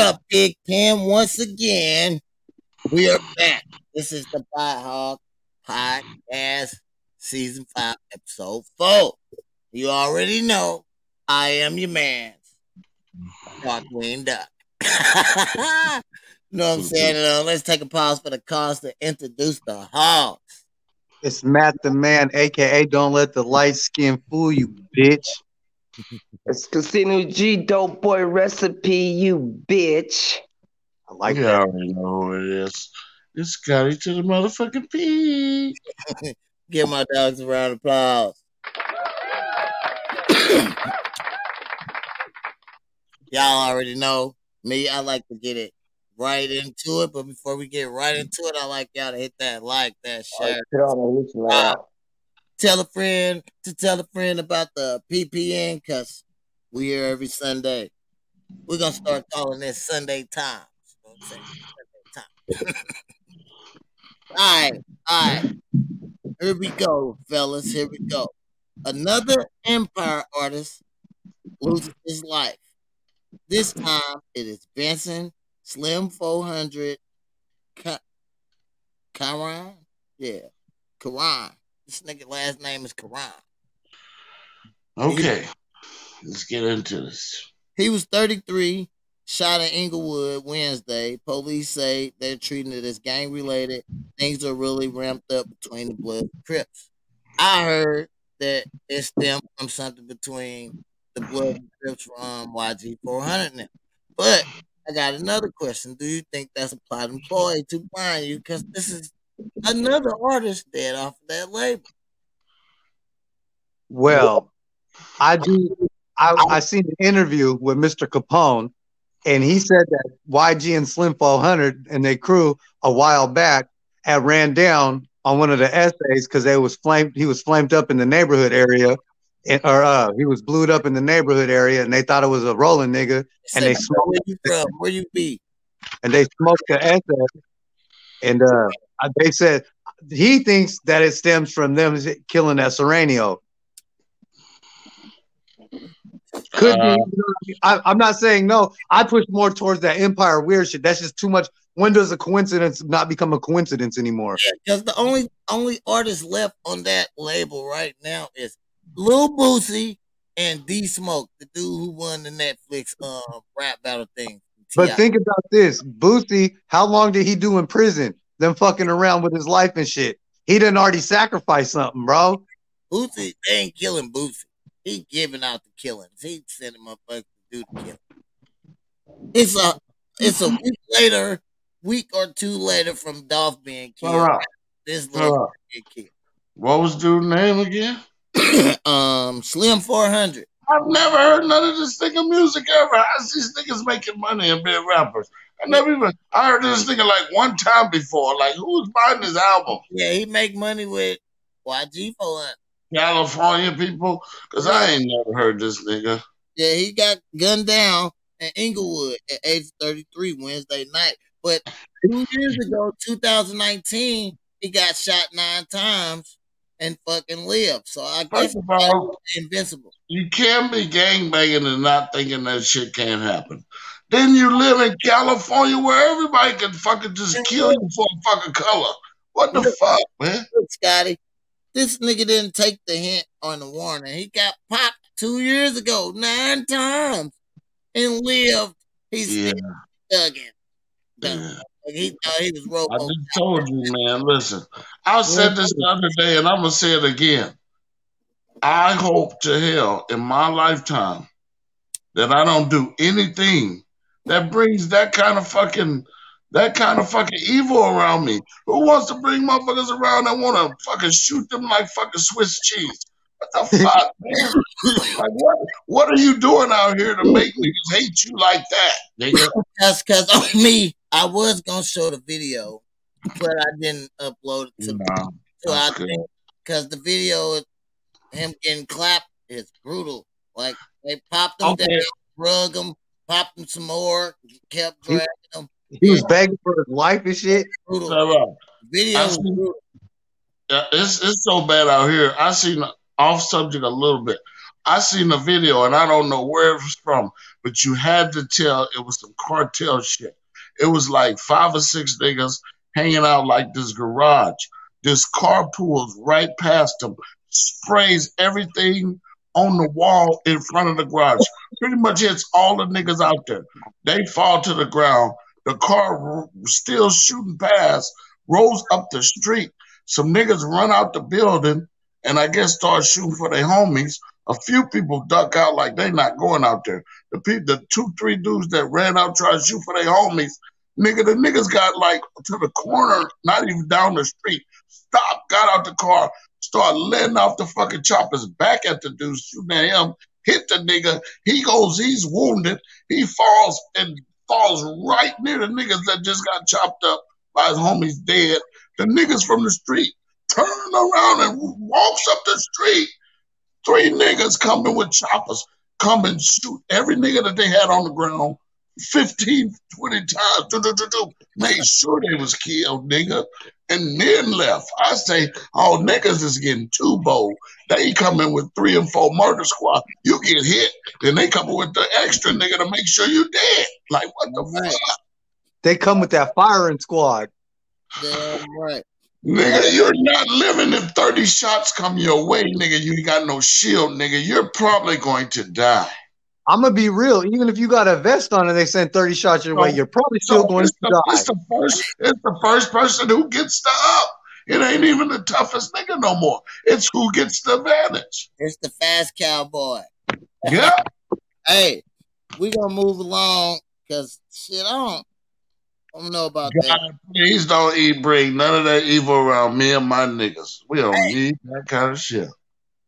Up, Big Tim? Once again, we are back. This is the Pot Hog Podcast, Season 5, Episode 4. You already know I am your man, Dark Queen Duck. You know what I'm saying? Uh, let's take a pause for the cause to introduce the hogs. It's Matt the Man, aka Don't Let the Light Skin Fool You, bitch. It's Casino G Dope Boy Recipe, you bitch. I like it. You that. already know who it is. It's Scotty to the motherfucking P. Give my dogs a round of applause. Y'all already know me. I like to get it right into it, but before we get right into it, I like y'all to hit that like, that share. Put on the listen loud. Tell a friend to tell a friend about the PPN because we here every Sunday. We're gonna start calling this Sunday Times. Times. all right, all right. Here we go, fellas. Here we go. Another Empire artist loses his life. This time it is Benson Slim 400 Ka- Karan. Yeah, Karan. This nigga last name is Karan. Okay, let's get into this. He was 33, shot in Inglewood Wednesday. Police say they're treating it as gang related. Things are really ramped up between the Blood Crips. I heard that it stemmed from something between the Blood Crips from YG 400 now. But I got another question. Do you think that's a plot employed to blind you? Because this is another artist dead off of that label. Well, I do. I, I seen an interview with Mr. Capone, and he said that YG and Slim 400 and their crew a while back had ran down on one of the essays because they was flamed. He was flamed up in the neighborhood area, and, or uh, he was blued up in the neighborhood area, and they thought it was a rolling nigga, and they smoked where you from? Where you be? and they smoked the essay, and uh, they said he thinks that it stems from them killing that Serenio. Could Uh, be. I, I'm not saying no. I push more towards that Empire weird shit. That's just too much. When does a coincidence not become a coincidence anymore? Because the only only artist left on that label right now is Lil Boosie and D Smoke, the dude who won the Netflix um rap battle thing. But think about this, Boosie. How long did he do in prison? Them fucking around with his life and shit. He didn't already sacrifice something, bro. Boosie, they ain't killing Boosie. He giving out the killings. He sending motherfuckers to do the killing. It's a it's a week later, week or two later from Dolph being killed. all right, This all little right. get killed. What was dude's name again? um, Slim Four Hundred. I've never heard none of this nigga music ever. I see these niggas making money and being rappers. I never even I heard this nigga like one time before. Like who's buying his album? Yeah, he make money with YG Four Hundred. California people? Cause I ain't never heard this nigga. Yeah, he got gunned down in Inglewood at age 33 Wednesday night. But two years ago, 2019, he got shot nine times and fucking lived. So I guess First of all, invincible. you can't be gangbanging and not thinking that shit can't happen. Then you live in California where everybody can fucking just kill you for a fucking color. What the fuck, man? Look, Scotty, this nigga didn't take the hint on the warning. He got popped two years ago nine times and lived. He's Yeah, still thugging. yeah. He thought he was I just told you, man. Listen, I said this the other day, and I'm gonna say it again. I hope to hell in my lifetime that I don't do anything that brings that kind of fucking that kind of fucking evil around me. Who wants to bring motherfuckers around that want to fucking shoot them like fucking Swiss cheese? What the fuck, man? Like what? What are you doing out here to make niggas hate you like that, nigga? That's because on me, I was gonna show the video, but I didn't upload it to. No, So I good. think because the video, of him getting clapped is brutal. Like they popped him Okay. down, drug him, popped him some more, kept dragging him. He was begging for his life and shit. Brutal Shut up. video. I was. Yeah, it's it's so bad out here. I seen off subject a little bit. I seen the video and I don't know where it was from, but you had to tell it was some cartel shit. It was like five or six niggas hanging out like this garage. This car pulls right past them, sprays everything on the wall in front of the garage. Pretty much hits all the niggas out there. They fall to the ground. The car still shooting past, rolls up the street. Some niggas run out the building and I guess start shooting for their homies. A few people duck out like they not going out there. The people, the two, three dudes that ran out trying to shoot for their homies, nigga, the niggas got like to the corner, not even down the street. Stop, got out the car, start letting off the fucking choppers back at the dude, shooting at him, hit the nigga. He goes, he's wounded. He falls and falls right near the niggas that just got chopped up by his homies dead. The niggas from the street turn around and walks up the street. Three niggas coming with choppers, come and shoot every nigga that they had on the ground 15, 20 times. Do, do, do, do. Made sure they was killed, nigga. And then left. I say, oh, niggas is getting too bold. They coming with three and four murder squad. You get hit, then they coming with the extra nigga to make sure you dead. Like, what the Right. fuck? They come with that firing squad. Damn right. Nigga, you're not living if 30 shots come your way, nigga. You ain't got no shield, nigga. You're probably going to die. I'm gonna be real. Even if you got a vest on and they send 30 shots your way, you're probably still So going to the, die. it's the first it's the first person who gets the up. It ain't even the toughest nigga no more. It's who gets the advantage. It's the fast cowboy. Yeah. Hey, we gonna move along because shit, I don't, I don't know about that. God, please don't eat bring none of that evil around me and my niggas. We don't need that kind of shit.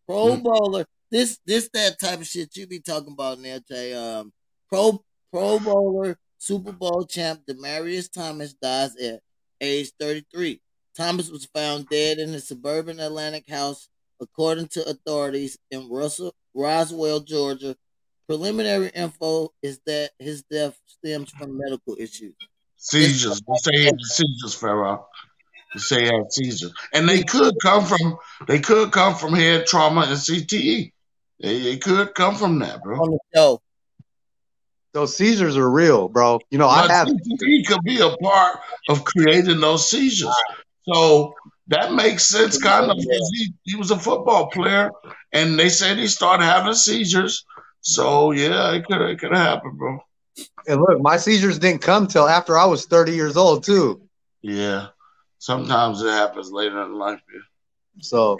Pro mm. bowler, this this that type of shit you be talking about now, Jay. Um, pro Pro Bowler Super Bowl champ Demaryius Thomas dies at age 33. Thomas was found dead in his suburban Atlanta house, according to authorities in Russell, Roswell, Georgia. Preliminary info is that his death stems from medical issues. Seizures. They say he had seizures, Pharaoh. They say he had seizures. And they could come from they could come from head trauma and CTE. They, they could come from that, bro. On the show, Those seizures are real, bro. You know, I have CTE could be a part of creating those seizures. So that makes sense, kind of. because He, he was a football player, and they said he started having seizures. So yeah, it could it could have happened, bro. and look, my seizures didn't come till after I was 30 years old too. Yeah, sometimes it happens later in life. Yeah, So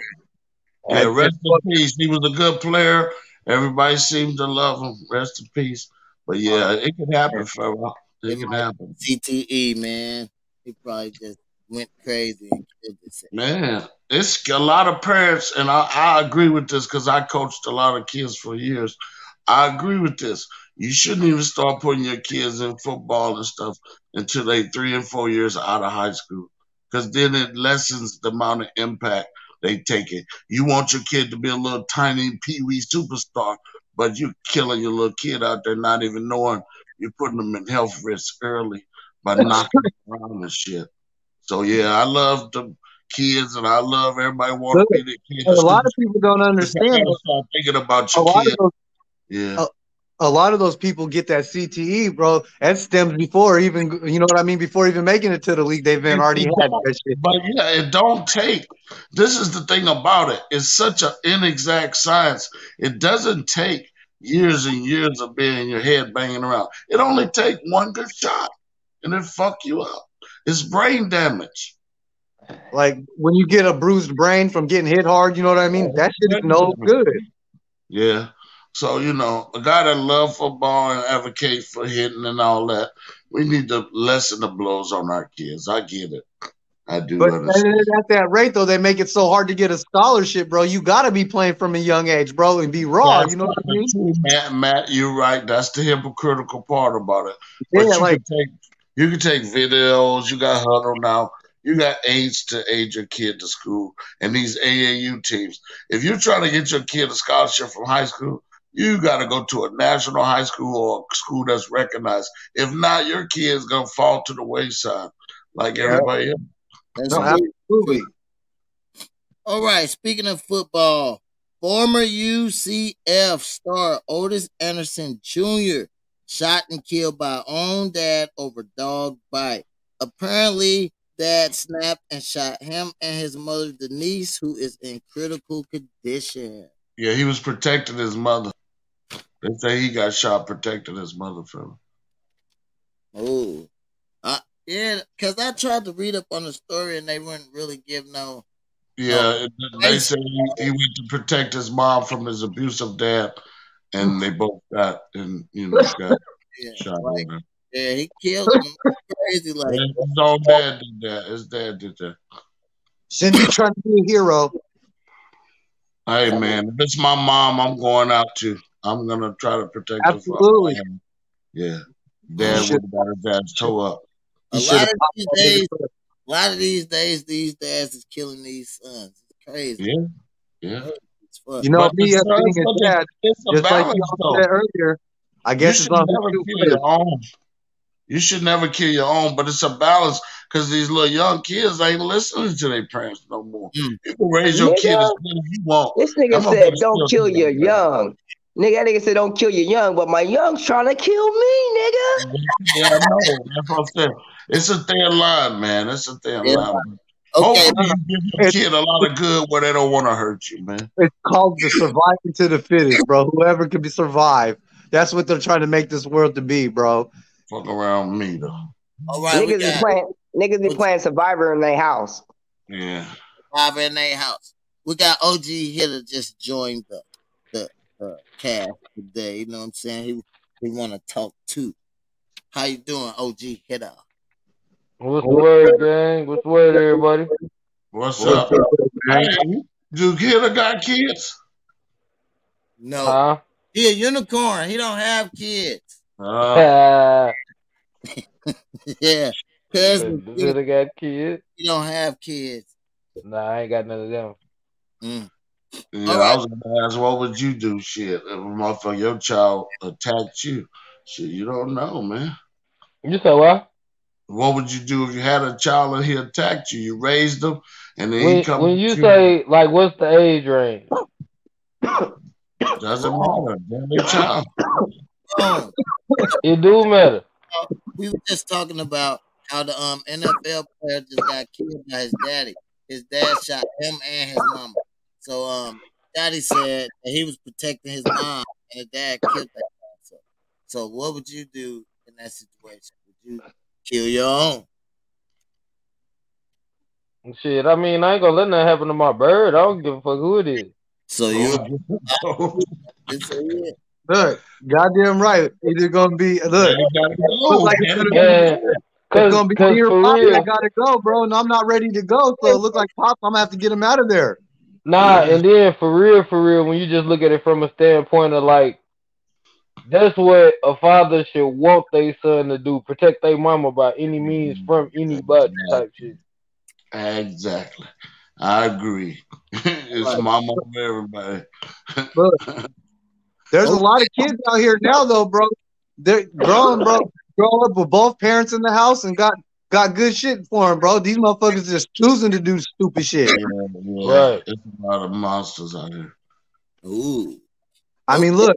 yeah rest in peace. He was a good player. Everybody seemed to love him. Rest in peace. But yeah, uh, it could happen, Pharaoh. It can happen. CTE, man. He probably just went crazy and killed himself. Man, it's a lot of parents, and I, I agree with this because I coached a lot of kids for years. I agree with this. You shouldn't even start putting your kids in football and stuff until they three and four years out of high school, because then it lessens the amount of impact they take it. You want your kid to be a little tiny pee wee superstar, but you're killing your little kid out there, not even knowing you're putting them in health risk early by knocking them around and shit. So yeah, I love the kids, and I love everybody want to be the kids. a lot of people don't understand. start thinking about A your lot kid. of those, Yeah, a lot of those people get that CTE, bro. That stems before even, you know what I mean? Before even making it to the league, they've been already had that shit. but yeah, it don't take. This is the thing about it. It's such an inexact science. It doesn't take years and years of being in your head banging around. It only take one good shot, and it fuck you up. It's brain damage. Like when you get a bruised brain from getting hit hard, you know what I mean? That shit is no good. Yeah. So, you know, a guy that love football and advocate for hitting and all that, we need to lessen the blows on our kids. I get it. I do But understand. at that rate, though, they make it so hard to get a scholarship, bro. You got to be playing from a young age, bro, and be raw. That's You know what I mean? true, Matt, Matt, you're right. That's the hypocritical part about it. But Yeah, you like can take you can take videos, you got Hudl now, you got aids to aid your kid to school and these AAU teams. If you're trying to get your kid a scholarship from high school, you gotta go to a national high school or a school that's recognized. If not, your kid's gonna fall to the wayside like Yeah. everybody else. That's no, absolutely. All right, speaking of football, former UCF star Otis Anderson Jr. shot and killed by own dad over dog bite. Apparently, dad snapped and shot him and his mother Denise, who is in critical condition. Yeah, he was protecting his mother. They say he got shot protecting his mother from. Oh, uh, yeah, because I tried to read up on the story and they wouldn't really give no. Yeah, they say he, he went to protect his mom from his abusive dad, and they both got and you know got Yeah, shot. like, over. yeah he killed him. Crazy, like His own dad did that. His dad did that. Shouldn't be trying to be a hero. Hey man, if it's my mom, I'm going out to. I'm gonna try to protect her. from- Absolutely. Yeah. Dad should- would have got his ass toe up. a lot of these days. A lot of these days, these dads is killing these sons. It's crazy. Yeah. Yeah. It's fuck. You know, But me as being a the- dad, It's a just like you though. said earlier, I guess it's should on never kill your own. You should never kill your own, but it's a balance because these little young kids ain't listening to their parents no more. Mm. You can raise your kid as good as you want. This nigga I'm said, "Don't kill your that. young." Nigga, that nigga said, "Don't kill your young," but my young's trying to kill me, nigga. Yeah, I know. That's what I'm saying. It's a thin line, man. It's a thin Yeah. line. Okay, Hopefully, you give your kid a lot of good where they don't want to hurt you, man. It's called the surviving to the fittest, bro. Whoever can be survived. That's what they're trying to make this world to be, bro. Fuck around me though. all right. We niggas is playing. Niggas be playing Survivor in their house. Yeah. Survivor in their house. We got OG Hitter just joined the the uh, cast today. You know what I'm saying? He he want to talk too. How you doing, OG Hitter? What's the word, gang? What's the word, everybody? What's What's up? up. Hey, do kid got kids? No, Huh? he a unicorn. He don't have kids. Uh, yeah, cousin, he, got kids? he don't have kids. Nah, I ain't got none of them. Mm. Yeah, All right. I was gonna ask, what would you do? Shit, if a motherfucker, your child attacked you. Shit, you don't know, man. You said what? What would you do if you had a child and he attacked you? You raised him, and then he When, come. when you say like, what's the age range? doesn't matter, they're child. It do matter. we were just talking about how the um NFL player just got killed by his daddy. His dad shot him and his mama. So um, daddy said that he was protecting his mom, and his dad killed that guy. So, so what would you do in that situation? Would you kill your own? Shit, I mean, I ain't gonna let nothing happen to my bird. I don't give a fuck who it is. So you, it's a, yeah. Look, goddamn right. Either gonna be look. gotta go. Like it's Gotta gonna Yeah, It's gonna be cause me or. I gotta go, bro, and I'm not ready to go. So it looks like Pop. I'm gonna have to get him out of there. Nah, and then for real, for real, when you just look at it from a standpoint of like, that's what a father should want their son to do: protect their mama by any means mm-hmm. from anybody type shit. Exactly. I agree. it's Right. mama for everybody. Look, there's a lot of kids out here now, though, bro. They're grown, bro. Grow up with both parents in the house and got got good shit for him, bro. These motherfuckers just choosing to do stupid shit. Yeah, yeah. Right. It's a lot of monsters out here. Ooh, I mean, look.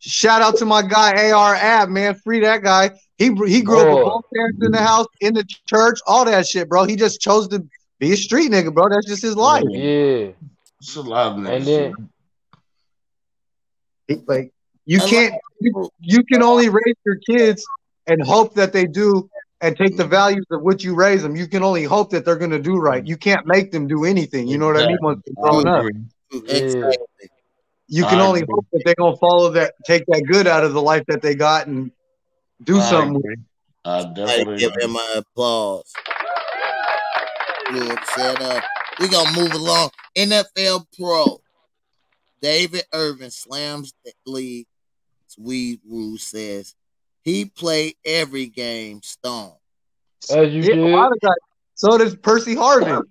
Shout out to my guy AR Ab, man. Free that guy. He he grew up with both parents in the house, in the church, all that shit, bro. He just chose to be a street nigga, bro. That's just his life. Yeah, It's a lot of and niggas. then He- Like you can't you, you can only raise your kids and hope that they do and take the values of what you raise them. You can only hope that they're gonna do right. You can't make them do anything. You know what I mean? Once they're I growing up, exactly. you can I only agree. hope that they're gonna follow that, take that good out of the life that they got, and do I something. agree. I I definitely give agree. him my applause. Good set up. We gonna move along. NFL Pro. David Irvin slams the league. Weed rule says he played every game stone. as you Yeah, a lot of guys. So does Percy Harvin.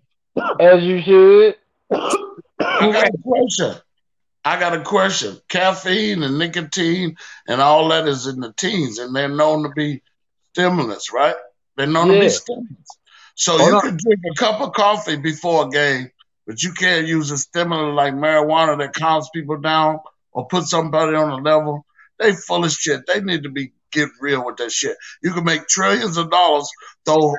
as you should. I got a question. I got a question. Caffeine and nicotine and all that is in the teens, and they're known to be stimulants, right? They're known to be stimulants. So Hold you on. can drink a cup of coffee before a game, but you can't use a stimulant like marijuana that calms people down or put somebody on a level They full of shit. They need to be get real with that shit. You can make trillions of dollars, throw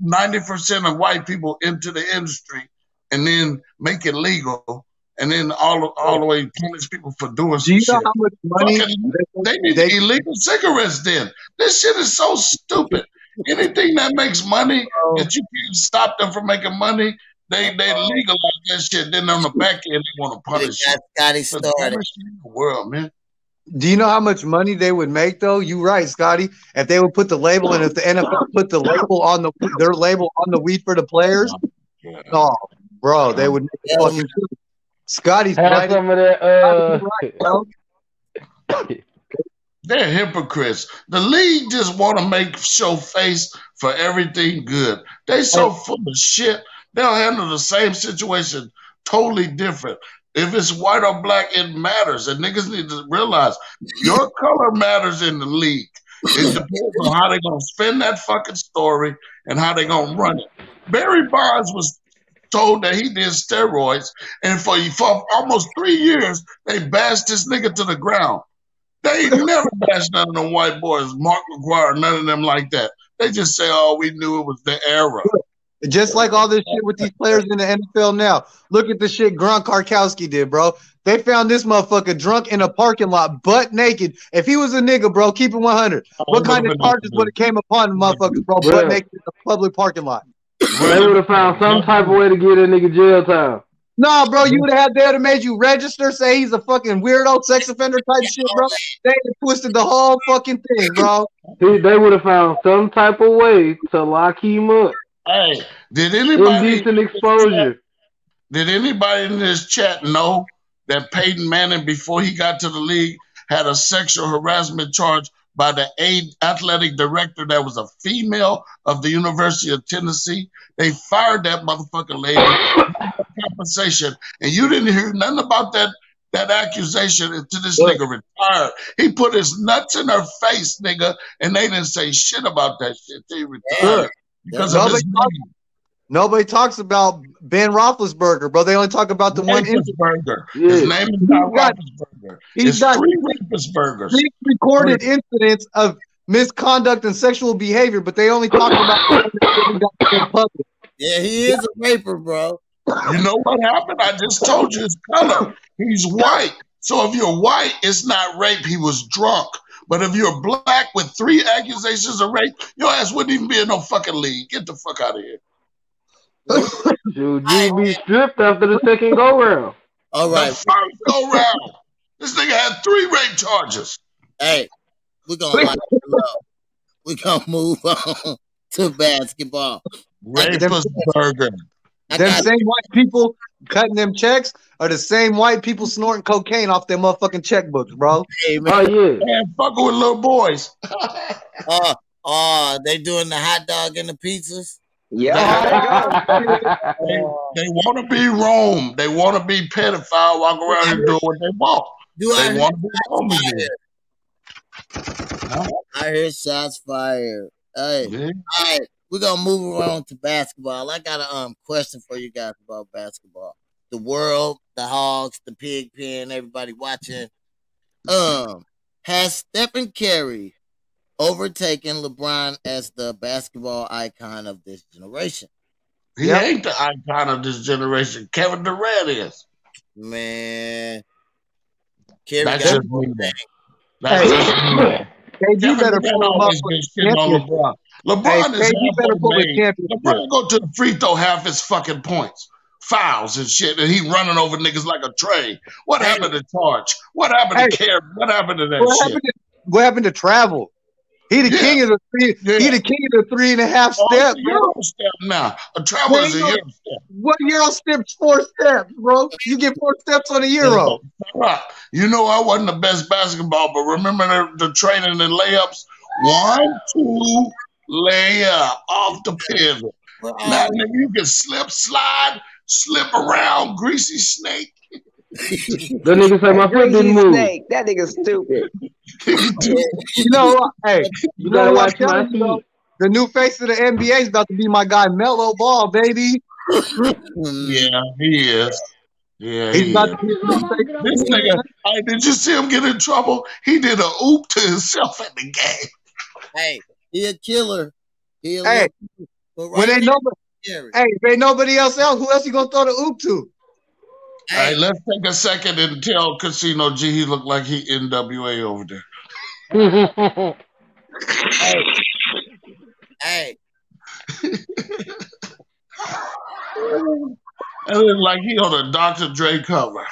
ninety percent of white people into the industry, and then make it legal, and then all all the way punish people for doing Do some you know shit. how much money Fucking- They they, need they illegal cigarettes then. This shit is so stupid. Anything that makes money oh. that you can't stop them from making money, they they legalize that shit. Then on the back end they want to They punish you. got Scotty It's started. dumbest shit in the world, man. Do you know how much money they would make though? You right, Scotty. If they would put the label and if the NFL put the label on the their label on the weed for the players, Yeah. oh, bro, they would make Yeah, fucking Scotty's Have right. some of that. Uh, bro. They're hypocrites. The league just want to make show face for everything good. They so full of shit. They'll handle the same situation totally different. If it's white or black, it matters. And niggas need to realize your color matters in the league. It depends on how they're gonna spin that fucking story and how they're gonna run it. Barry Bonds was told that he did steroids, and for, for almost three years they bashed this nigga to the ground. They never bashed none of them white boys, Mark McGwire, none of them like that. They just say, "Oh, we knew it was the era." Just like all this shit with these players in the NFL now. Look at the shit Grunt Karkowski did, bro. They found this motherfucker drunk in a parking lot, butt naked. If he was a nigga, bro, keep it 100. What kind of charges would have came upon the motherfuckers, bro, Yeah. butt naked in a public parking lot? they would have found some type of way to get a nigga jail time. No, bro, you would have had they would have made you register, say he's a fucking weirdo, sex offender type shit, bro. They twisted the whole fucking thing, bro. He, they would have found some type of way to lock him up. Hey, did anybody Indecent exposure. Did anybody in this chat know that Peyton Manning, before he got to the league, had a sexual harassment charge by the aid athletic director that was a female of the University of Tennessee? They fired that motherfucking lady compensation, and you didn't hear nothing about that. That accusation until this Look. nigga retired. He put his nuts in her face, nigga, and they didn't say shit about that shit. They retired. Because Yeah. of Nobody name. Nobody talks about Ben Roethlisberger, bro. They only talk about the one incident. Roethlisberger. His Yeah. name is not He's got- Roethlisberger. he's It's got- three Roethlisbergers. Six recorded incidents of misconduct and sexual behavior, but they only talk about the one that got put in public. Yeah, he is a raper, bro. You know what happened? I just told you his color. He's white. So if you're white, it's not rape. He was drunk. But if you're black with three accusations of rape, your ass wouldn't even be in no fucking league. Get the fuck out of here. Dude, you be stripped after the second go round. All right. The first go round. This nigga had three rape charges. Hey, we're gonna lock it. We're gonna move on to basketball. Rapist burger. I Them same white people cutting them checks are the same white people snorting cocaine off their motherfucking checkbooks, bro. hey, Oh yeah. Man, fucking with little boys. Oh, oh, they doing the hot dog and the pizzas. Yeah. They, they want to be Rome. They want to be pedophile, walk around and do what they want. Do I They hear want to be Rome shots again. fired? I hear shots fired. Hey, Yeah. all right, we're gonna move around to basketball. I got a um question for you guys about basketball. The world, the Hogs, the pig pen, everybody watching. Um, has Stephen Curry overtaken LeBron as the basketball icon of this generation? He Yep. ain't the icon of this generation. Kevin Durant is. Man, Curry That's got just me. That's Hey. just me. KD Kevin better Durant pull him up always for been the shitting on championship. LeBron. Hey, LeBron is KD better halfway pull the made. championship. LeBron go to the free throw half his fucking points. Fouls and shit, and he running over niggas like a train. What Hey. happened to Charge? What happened Hey. to Care? What happened to that What shit? happened to what happened to travel? He the Yeah. king of the three. Yeah. He the king of the three and a half Oh, step, it's a. Euro step now. A travel is a Well, you Euro step. What euro steps? Four steps, bro. You get four steps on a euro. Right. You know I wasn't the best basketball, but remember the, the training and layups? One, two, layup off the pivot. Well, Now, um, nigga, you can slip, slide, slip around, greasy snake. The nigga say my foot didn't move. snake. That nigga stupid. You know what? Hey, you You gotta watch my telling you, though? feet. The new face of the NBA is about to be my guy Melo Ball, baby. yeah, he is. Yeah, He's he not. is. He's This nigga, hey, did you see him get in trouble? He did a oop to himself at the game. Hey, he a killer. He a Hey, little, but when right ain't now, scary. hey, if ain't nobody else else, who else you gonna throw the oop to? Hey, let's take a second and tell Casino G he looked like he NWA over there. Hey, Hey. It looked like he on a Dr. Dre cover.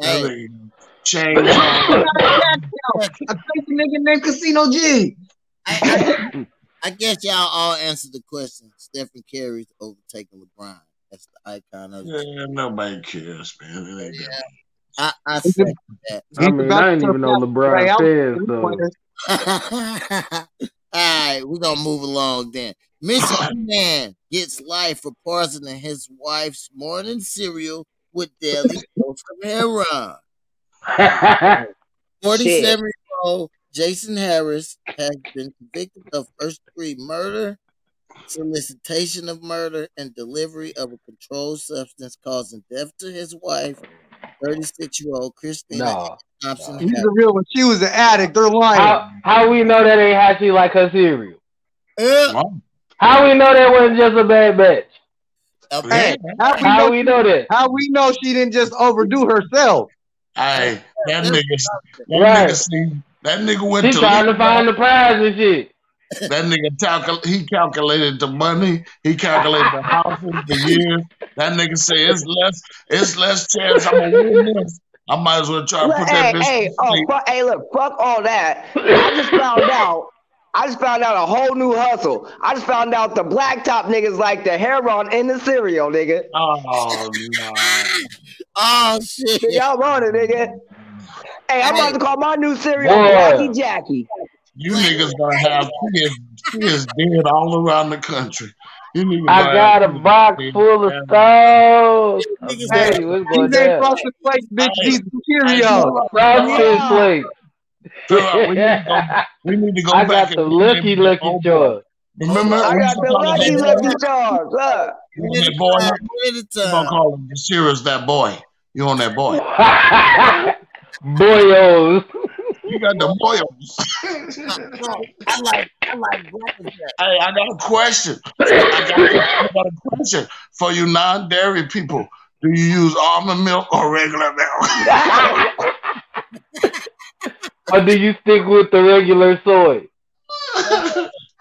That hey, nigga chain I think the nigga named Casino G. I, I, I guess y'all all answered the question. Stephen Curry's overtaking LeBron. That's the icon of it. Yeah, nobody cares, man. It ain't that. I, I second that. I mean, I ain't even know LeBron fans, so All right, we're gonna move along then. Michigan man gets life for poisoning his wife's morning cereal with daily dose of heroin. 47 year old Jason Harris has been convicted of first degree murder, solicitation of murder, and delivery of a controlled substance causing death to his wife, 36 year old Christina no. Thompson. He's Harris. a real one. She was an addict. They're lying. How how we know that ain't how she like her cereal? Uh, How we know that wasn't just a bad batch? a Hey, how we, How know, we know that? how we know she didn't just overdo herself? Hey, that nigga, that Right. nigga see, that nigga went She to trying to find the prize and shit. that nigga calcul- he calculated the money, he calculated the houses, the years. That nigga say it's less, it's less chance I'm gonna win this. I might as well try to put hey, that bitch hey, to oh, sleep. fuck, hey, look, fuck all that. I just found out. I just found out a whole new hustle. I just found out the blacktop niggas like the heroin in the cereal, nigga. Oh no. Oh shit! Nigga, I'm on it, nigga. Hey, I'm about to call my new cereal Boy. Blackie Jackie. You niggas gonna have kids, kids dead all around the country. I got a box full of all stove. I'm Niggas telling you, what's going These ain't down. frosted flakes, bitch. Hey, These Hey, Cheerios. Frosted Yeah. flakes. We need to go. We need to go I back got the lucky lucky old Remember, I got the lucky lucky boy. Look. You that boy? One at You gonna call him the serious that boy? You on that boy? Boyos. You got the boyos. I like I like blackjack. Hey, I got a question. I got, I got a question for you non-dairy people. Do you use almond milk or regular milk? or do you stick with the regular soy?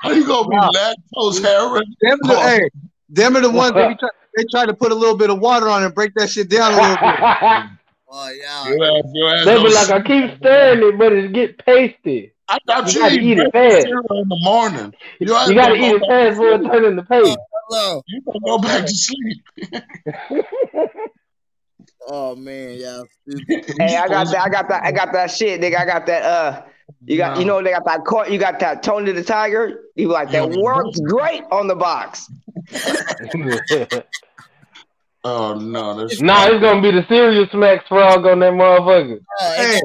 Are you gonna be Wow. lactose heroin? Them the, hey, them are the ones that try, they try to put a little bit of water on it and break that shit down a little bit. Oh yeah. Your ass, your ass they be like, I keep stirring it, but it get pasty. I thought You you, gotta eat eat it fast. in the morning. You, You gotta eat it fast before it turn into paste. Hello. You gonna go back to sleep. Oh man, y'all stupid. Hey, I got that. I got that. I got that shit, nigga. I got that. Uh, you got. You know they got that. Court, you got that Tony the Tiger. You like that works great on the box. Oh no, that's nah, it's gonna be the cereal smacks frog on that motherfucker. Hey, it's-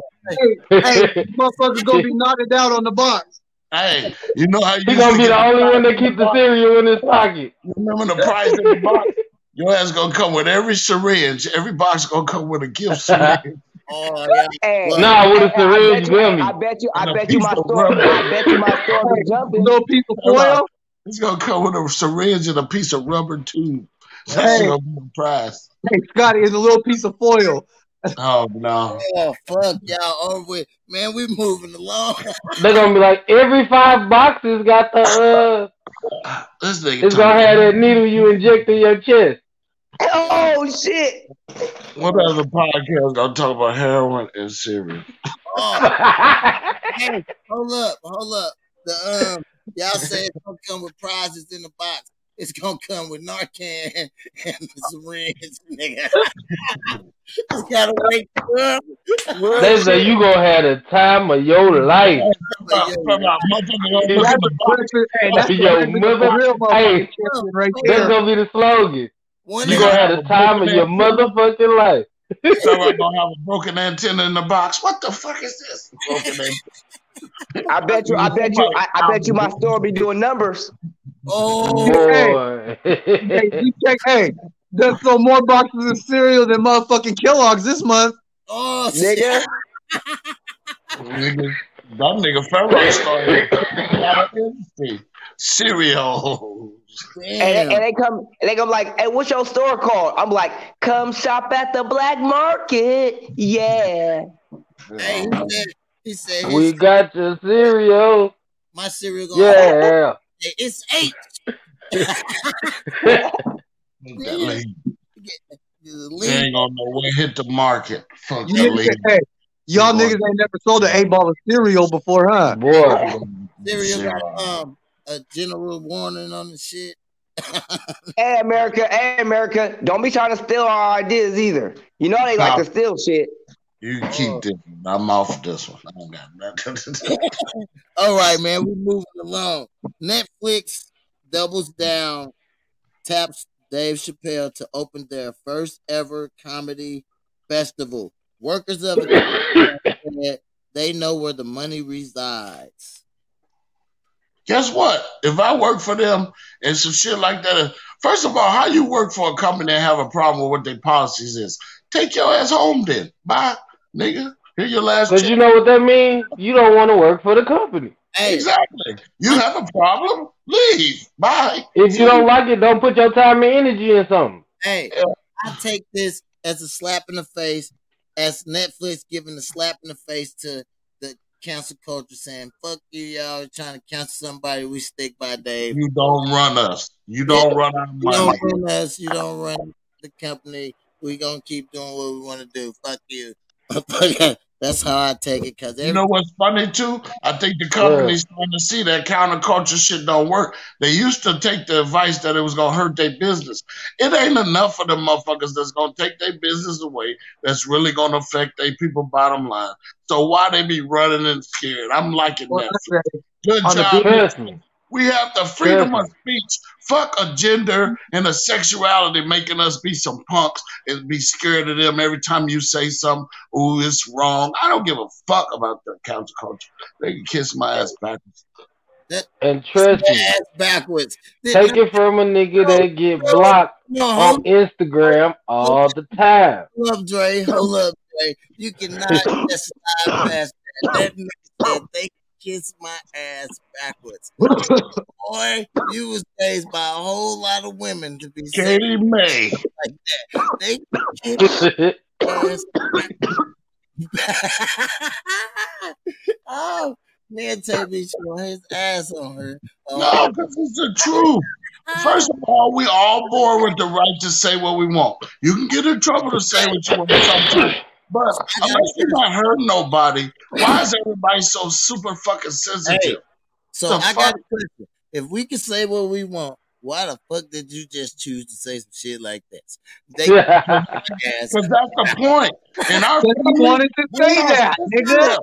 hey, hey, motherfuckers gonna be knotted out on the box. hey. You know how you He gonna be the only one that in keep the box? cereal in his pocket. You remember the prize in the box? Your ass gonna come with every syringe. Every box gonna come with a gift syringe. oh yeah. Hey, Nah, with a hey, I bet syringe you. gummy. I bet you. I And bet you my of store. rubber. I bet you my store jumping. Little piece of foil. It's gonna come with a syringe and a piece of rubber tube. That's Hey. gonna be the prize. Hey, Scotty, is a little piece of foil. Oh no. Oh fuck y'all over with. Man, we moving along. They're gonna be like every five boxes got the uh. This nigga It's gonna have that needle you inject in your chest. Oh shit! What other podcast gonna talk about heroin and cereal? Oh, hey, hold up, hold up. The um, y'all say it's gonna come with prizes in the box. It's gonna come with Narcan and the syringe, nigga. it's gotta wait. Well, they say you gonna have the time of your life. From from our mother to That's look at the box. Hey, that's Yo, the mother- motherfucking hey. right That's gonna be the slogan. One You is- gonna have the time of your motherfucking life. Someone gonna have a broken antenna in the box. What the fuck is this? Broken antenna. I bet you. I bet you. I, I bet you my store be doing numbers. oh, Boy. Hey, you check, hey, done sold more boxes of cereal than motherfucking Kellogg's this month. Oh, shit. Nigga. Nigga, that nigga Pharaoh started a lot of And, and they come and they come like, hey, what's your store called? I'm like, come shop at the black market. Yeah. Hey, he said, he said his, we got your cereal. my cereal going Yeah. it's eight. That lady, The they lead- ain't gonna know when hit the market. Fuck you that lady. Hey, y'all niggas ain't never sold an eight ball of cereal before, huh? Boy. cereal got um a general warning on the shit. Hey America, hey America, don't be trying to steal our ideas either. You know they like No. to steal shit. You can keep this one. I'm off this one. I don't got nothing. All right, man, we moving along. Netflix doubles down, taps Dave Chappelle to open their first ever comedy festival. Workers of it said they know where the money resides. Guess what? If I work for them and some shit like that, uh, first of all, how you work for a company and have a problem with what their policies is? Take your ass home then. Bye, nigga. Here your last Cause you know what that means? You don't want to work for the company. Hey, Exactly. You have a problem? Leave. Bye. If you don't like it, don't put your time and energy in something. hey, I take this as a slap in the face, as Netflix giving a slap in the face to the cancel culture, saying "fuck you, y'all trying to cancel somebody." We stick by Dave. You don't run us. You don't run our You don't run us. You don't run the company. We gonna keep doing what we want to do. Fuck you. That's how I take it. Cause You know what's funny too? I think the company's starting to see that counterculture shit don't work. They used to take the advice that it was gonna hurt their business. It ain't enough for the motherfuckers that's gonna take their business away. That's really gonna affect their people bottom line. So why they be running and scared? I'm liking Well, that. Good job. Trust me. We have the freedom Trust of speech. Fuck a gender and a sexuality making us be some punks and be scared of them every time you say something. Ooh, it's wrong. I don't give a fuck about the counterculture. They can kiss my ass backwards. And trust me, backwards. take it from a nigga that get blocked No, on hold, Instagram all the time. hold up, Dre. Hold up, Dre. You cannot just slide past that. That nigga said they can kiss my ass backwards. Boy, you was raised by a whole lot of women to be Katie May. they can kiss ass oh, man, Taby showing his ass on her. Oh, No, because it's the truth. First of all, we all born with the right to say what we want. You can get in trouble to say what you want sometimes. But unless you're not hurting nobody, why is everybody so super fucking sensitive? so the I got a question. If we can say what we want, why the fuck did you just choose to say some shit like this? Because that's the point. And our I wanted to say that, nigga.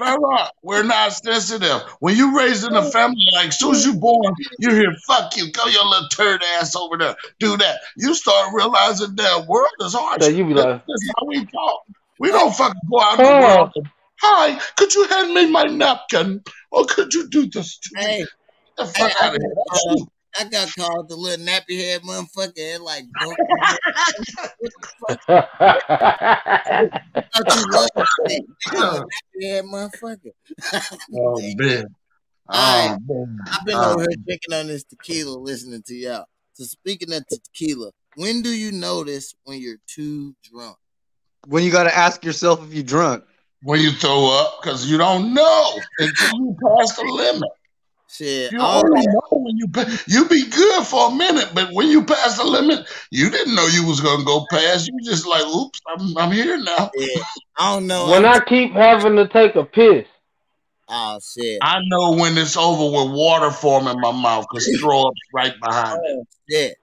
Farrah, we're not sensitive. When you raised in a family, like as soon as you born, you hear "fuck you," go your little turd ass over there, do that. You start realizing that world is harsh. So you be like- That's how we talk. We don't fucking go out in the world. and, Hi, could you hand me my napkin, or could you do this to me? Hey, Get the fuck I- out of here. Uh. I got called the little nappy head motherfucker. And like, don't thought you loved. Nappy head motherfucker. Oh man. Alright. Oh man. I've been Oh. over here drinking on this tequila, listening to y'all. So speaking of tequila, when do you notice when you're too drunk? When you got to ask yourself if you drunk. When you throw up, because you don't know until you pass the limit. Shit, You all only know when you pa- you be good for a minute, but when you pass the limit, you didn't know you was gonna go past. You just like, oops, I'm I'm here now. yeah, I don't know. when I keep having to take a piss, oh shit, I know when it's over with water forming my mouth because throw up's right behind it.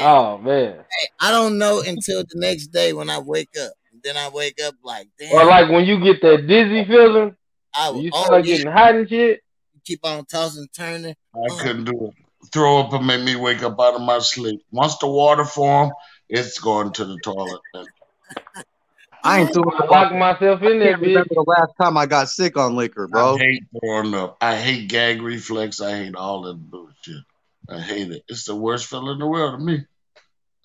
oh oh man. I don't know until the next day when I wake up. Then I wake up like, damn. Or like when you get that dizzy feeling, I, you oh, start yeah, getting hot and shit. You keep on tossing, turning. I oh. couldn't do it. Throw up and make me wake up out of my sleep. Once the water form, it's going to the toilet. I ain't doing I lock myself in there, can't remember the last time I got sick on liquor, bro. I hate throwing up. I hate gag reflex. I hate all that bullshit. I hate it. It's the worst feeling in the world to me.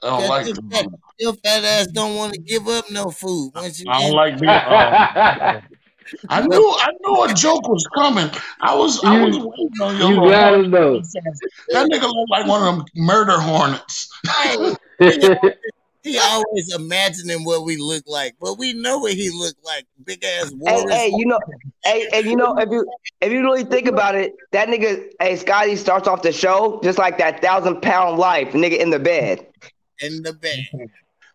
I don't like your fat, your fat ass don't want to give up no food once you I don't like being. Uh, I knew I knew a joke was coming. I was I was you waiting on your you gotta horny know. That nigga looked like one of them murder hornets. He always, imagining what we look like, but we know what he looked like. Big ass Hey, hey, you know, hey, and you know, if you if you really think about it, that nigga, hey, Scotty starts off the show just like that thousand pound life nigga in the bed. In the bed.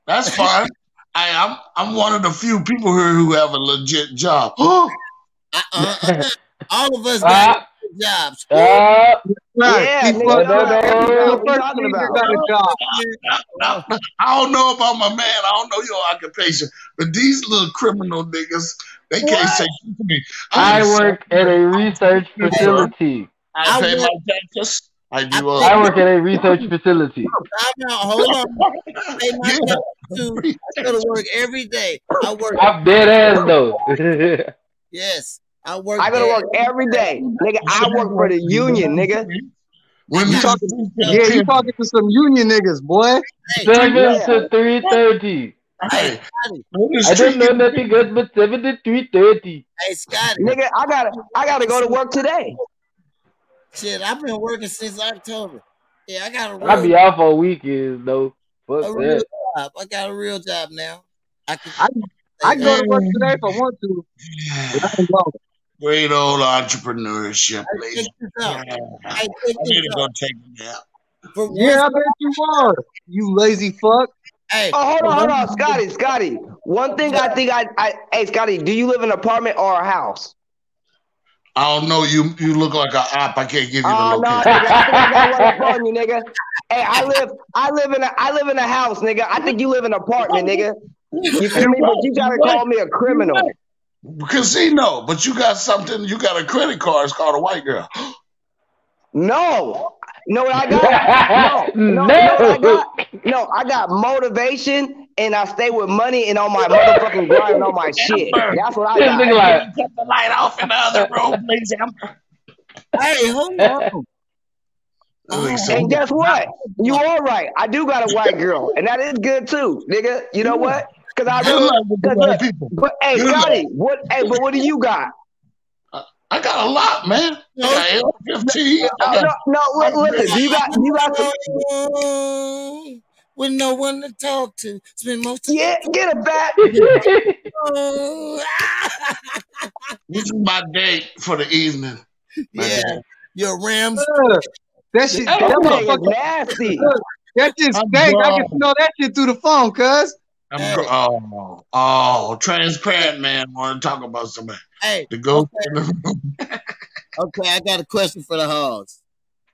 That's fine. I, I'm I'm one of the few people here who have a legit job. Uh, uh, uh, all of us got ah, jobs. ah, Right. Yeah, no, no, no. got job. I don't know about my man. I don't know your occupation, but these little criminal niggas, they can't What? say shit to me. I I'm work at a research facility. I I pay work. my taxes. I I do. pay I Uh, work at a research facility. Time out. Hold on. I pay my yeah. taxes too. I go to work every day. I work. I'm dead ass though. Yes, I work I go to work every day, nigga. I work for the union, nigga. When You you talking? Yeah, you talking to some union niggas, boy. Hey, seven Yeah. to three thirty. Hey, Scotty. I don't know nothing else but seven to three thirty. Hey, Scotty. Nigga, I gotta, I gotta go to work today. Shit, I've been working since October. Yeah, I got a I real, I be off on weekends though. Fuck a real job. I got a real job now. I can I I go to work today if I want to. But I great old entrepreneurship, Hey, ladies. check. Yeah. Hey, I check need to go take a nap. For Yeah, I bet you are. You lazy fuck. hey, Oh, hold on, hold on, Scotty, Scotty. One thing I think I, I, hey, Scotty, do you live in an apartment or a house? I don't know. You you look like an op. I can't give you the Oh no, location. nigga, I think I got one up on you, nigga. Hey, I live, I live in a, I live in a house, nigga. I think you live in an apartment, nigga. You feel me? But you gotta call me a criminal. Casino, but you got something. You got a credit card. It's called a white girl. No, you know what I got? No, no, no. you know what I got? No, I got motivation, and I stay with money and on my motherfucking grind and on my shit. That's what I This got. nigga like, Cut the light off in the other room, please. Amber. hey, hold on. Look, so- And guess what? You all right. I do got a white girl, and that is good too, nigga. You know what? Because I Good really, luck cause white look, people. but hey, Good. Scotty, what? Hey, but what do you got? I got a lot, man. I got L15. I Oh, no, no. li- Listen, you got? You got some? Oh, with no one to talk to. Spend most of Yeah, get it back. oh, this is my date for the evening. My Yeah, date. your Rams. Ugh. That shit, that That thing is motherfucker, nasty. that shit I'm stank. I can smell that shit through the phone, cuz. Hey. oh, oh, transparent man. Want to talk about somebody? Hey, The ghost okay, in the room. okay, I got a question for the hogs.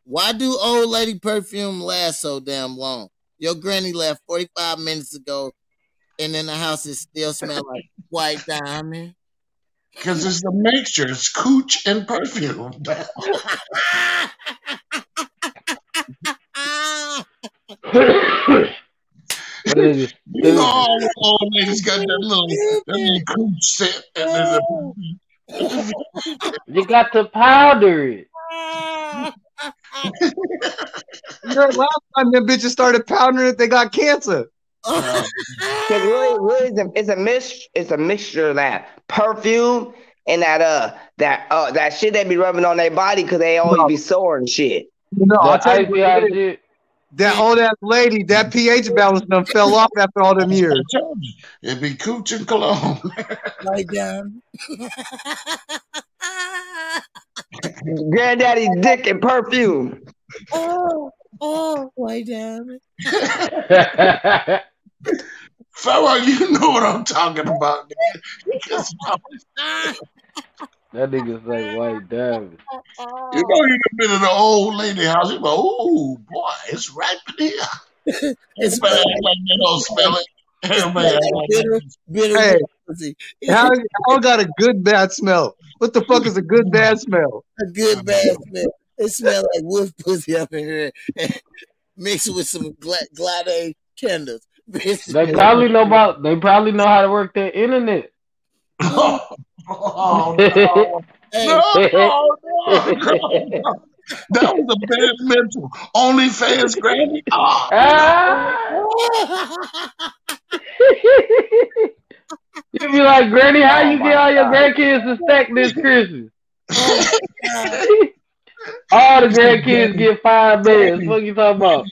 Why do old lady perfume last so damn long? Your granny left 45 minutes ago, and then the house is still smell like white diamond. Because it's a mixture. It's cooch and perfume. what is it? You know, all the old got that little, that little cooch scent. And then the, You got to powder it. Ah. You know, last time them bitches started pounding it, they got cancer. Cause really, really, it's a, it's a mix. It's a mixture of that perfume and that uh that uh that shit they be rubbing on their body because they always No. be sore and shit. You know, I'll tell you icy what hot it is. shit. that old ass lady, that pH balance done fell off after all them years. I told you, it'd be cooch and cologne. white diamond. Granddaddy's dick and perfume. oh, oh, white diamond. Pharaoh, you know what I'm talking about. nigga. That nigga say white diamond. you know you've been in an old lady house. You go, oh boy, it's right in here. It's Everybody act like they don't smell it. Everybody like bitter, bitter Hey. pussy. How how got a good bad smell? What the fuck is a good bad smell? a good bad smell. It smells like wolf pussy up in here, mixed with some gla- Glade candles. They probably know about. They probably know how to work their internet. Oh, no. Hey, No, no, no, no. That was a bad mental. OnlyFans granny. Oh, Ah! You be like, Granny, how Oh you my get all your God. grandkids to stack this Christmas? Oh, all the grandkids get five beds. What you talking about?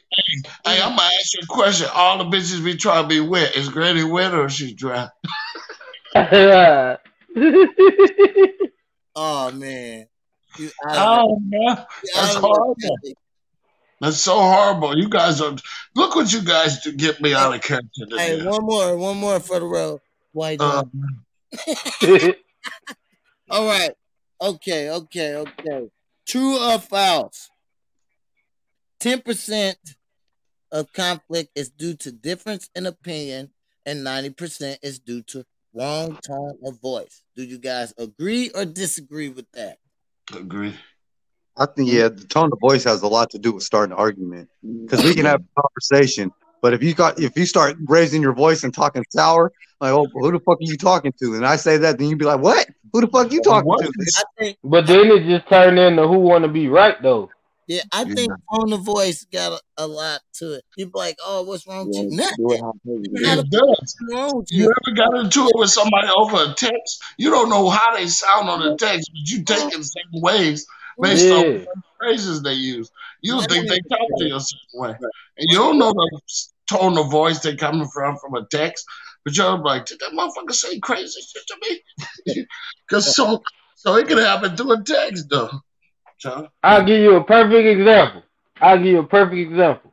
Hey, I'm gonna ask you a question. All the bitches be trying to be wet. Is Granny wet or is she dry? oh man. You Oh man, that's out horrible. That's so horrible. You guys are. Look what you guys do. Get me out of character. Hey, one more, one more for the road. White um, dog. All right. Okay, okay, okay. True or false? 10% of conflict is due to difference in opinion, and 90% is due to wrong tone of voice. Do you guys agree or disagree with that? agree. I think yeah, the tone of voice has a lot to do with starting an argument because we can have a conversation, but if you got if you start raising your voice and talking sour, like oh who the fuck are you talking to? And I say that, then you'd be like, what? Who the fuck are you talking What? to? Think, but then it just turned into who want to be right though. yeah, I Yeah. think tone of voice got a, a lot to it. You'd be like, oh, what's wrong with you? Yeah, it Nothing. how you You gotta It does. what's wrong with You you? ever got into it with somebody over a text? You don't know how they sound on the text, but you take it in certain ways based on phrases they use. You Let think they talk to you a certain way, and you don't know the tone of voice they're coming from from a text. But you're like, did that motherfucker say crazy shit to me? Because so so it can happen through a text though. So, I'll give you a perfect example. I'll give you a perfect example.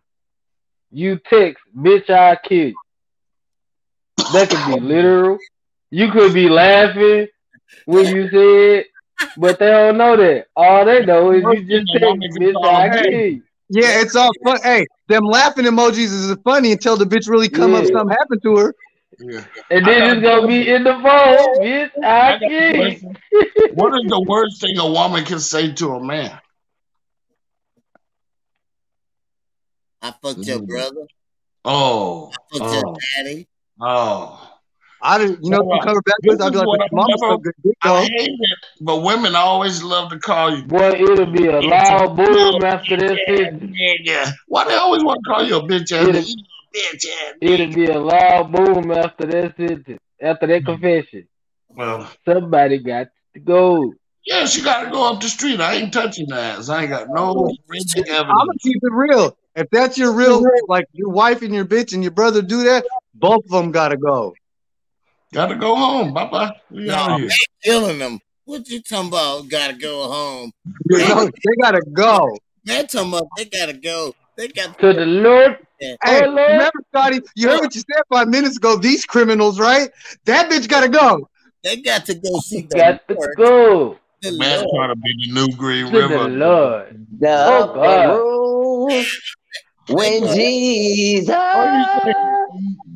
You text, bitch, I kill you. That could be literal. You could be laughing when you say it, but they don't know that. All they know is you just text, bitch, I. Yeah, it's all fun. Hey, them laughing emojis is funny until the bitch really come up, something happened to her. yeah. And then it's gonna be in the phone, bitch, I I got a kill you. question. What is the worst thing a woman can say to a man? I fucked your Mm. brother. Oh, I fucked your oh, daddy. oh. I didn't, you know, Alright. you cover back with. I'd be like, what "Your I'm mama never- suck good dick, I hate it, but women always love to call you. Boy, it'll be a loud boom after that Yeah, sentence. yeah. Why they always want to call you a bitch ass? It'll- bitch ass. It'll be a loud boom after that sentence. After that confession. Well, Somebody got to go. yes, you got to go up the street. I ain't touching the ass. I ain't got no forensic I'm gonna keep it real. If that's your real, like your wife and your bitch and your brother do that, both of them gotta go. Got to go home. Bye bye. We No, out here. Killing them. What you talking about? Gotta go home. You know, they gotta go. Man, talking about they gotta go. They got To the Lord. Hey, Oh, Lord. remember, Scotty? You heard what you said five minutes ago. These criminals, right? That bitch gotta go. they got to go see the Got to Lord. go. The Man, Lord. trying to be the new Green To the Lord. The Oh, God. room when Hey, Jesus.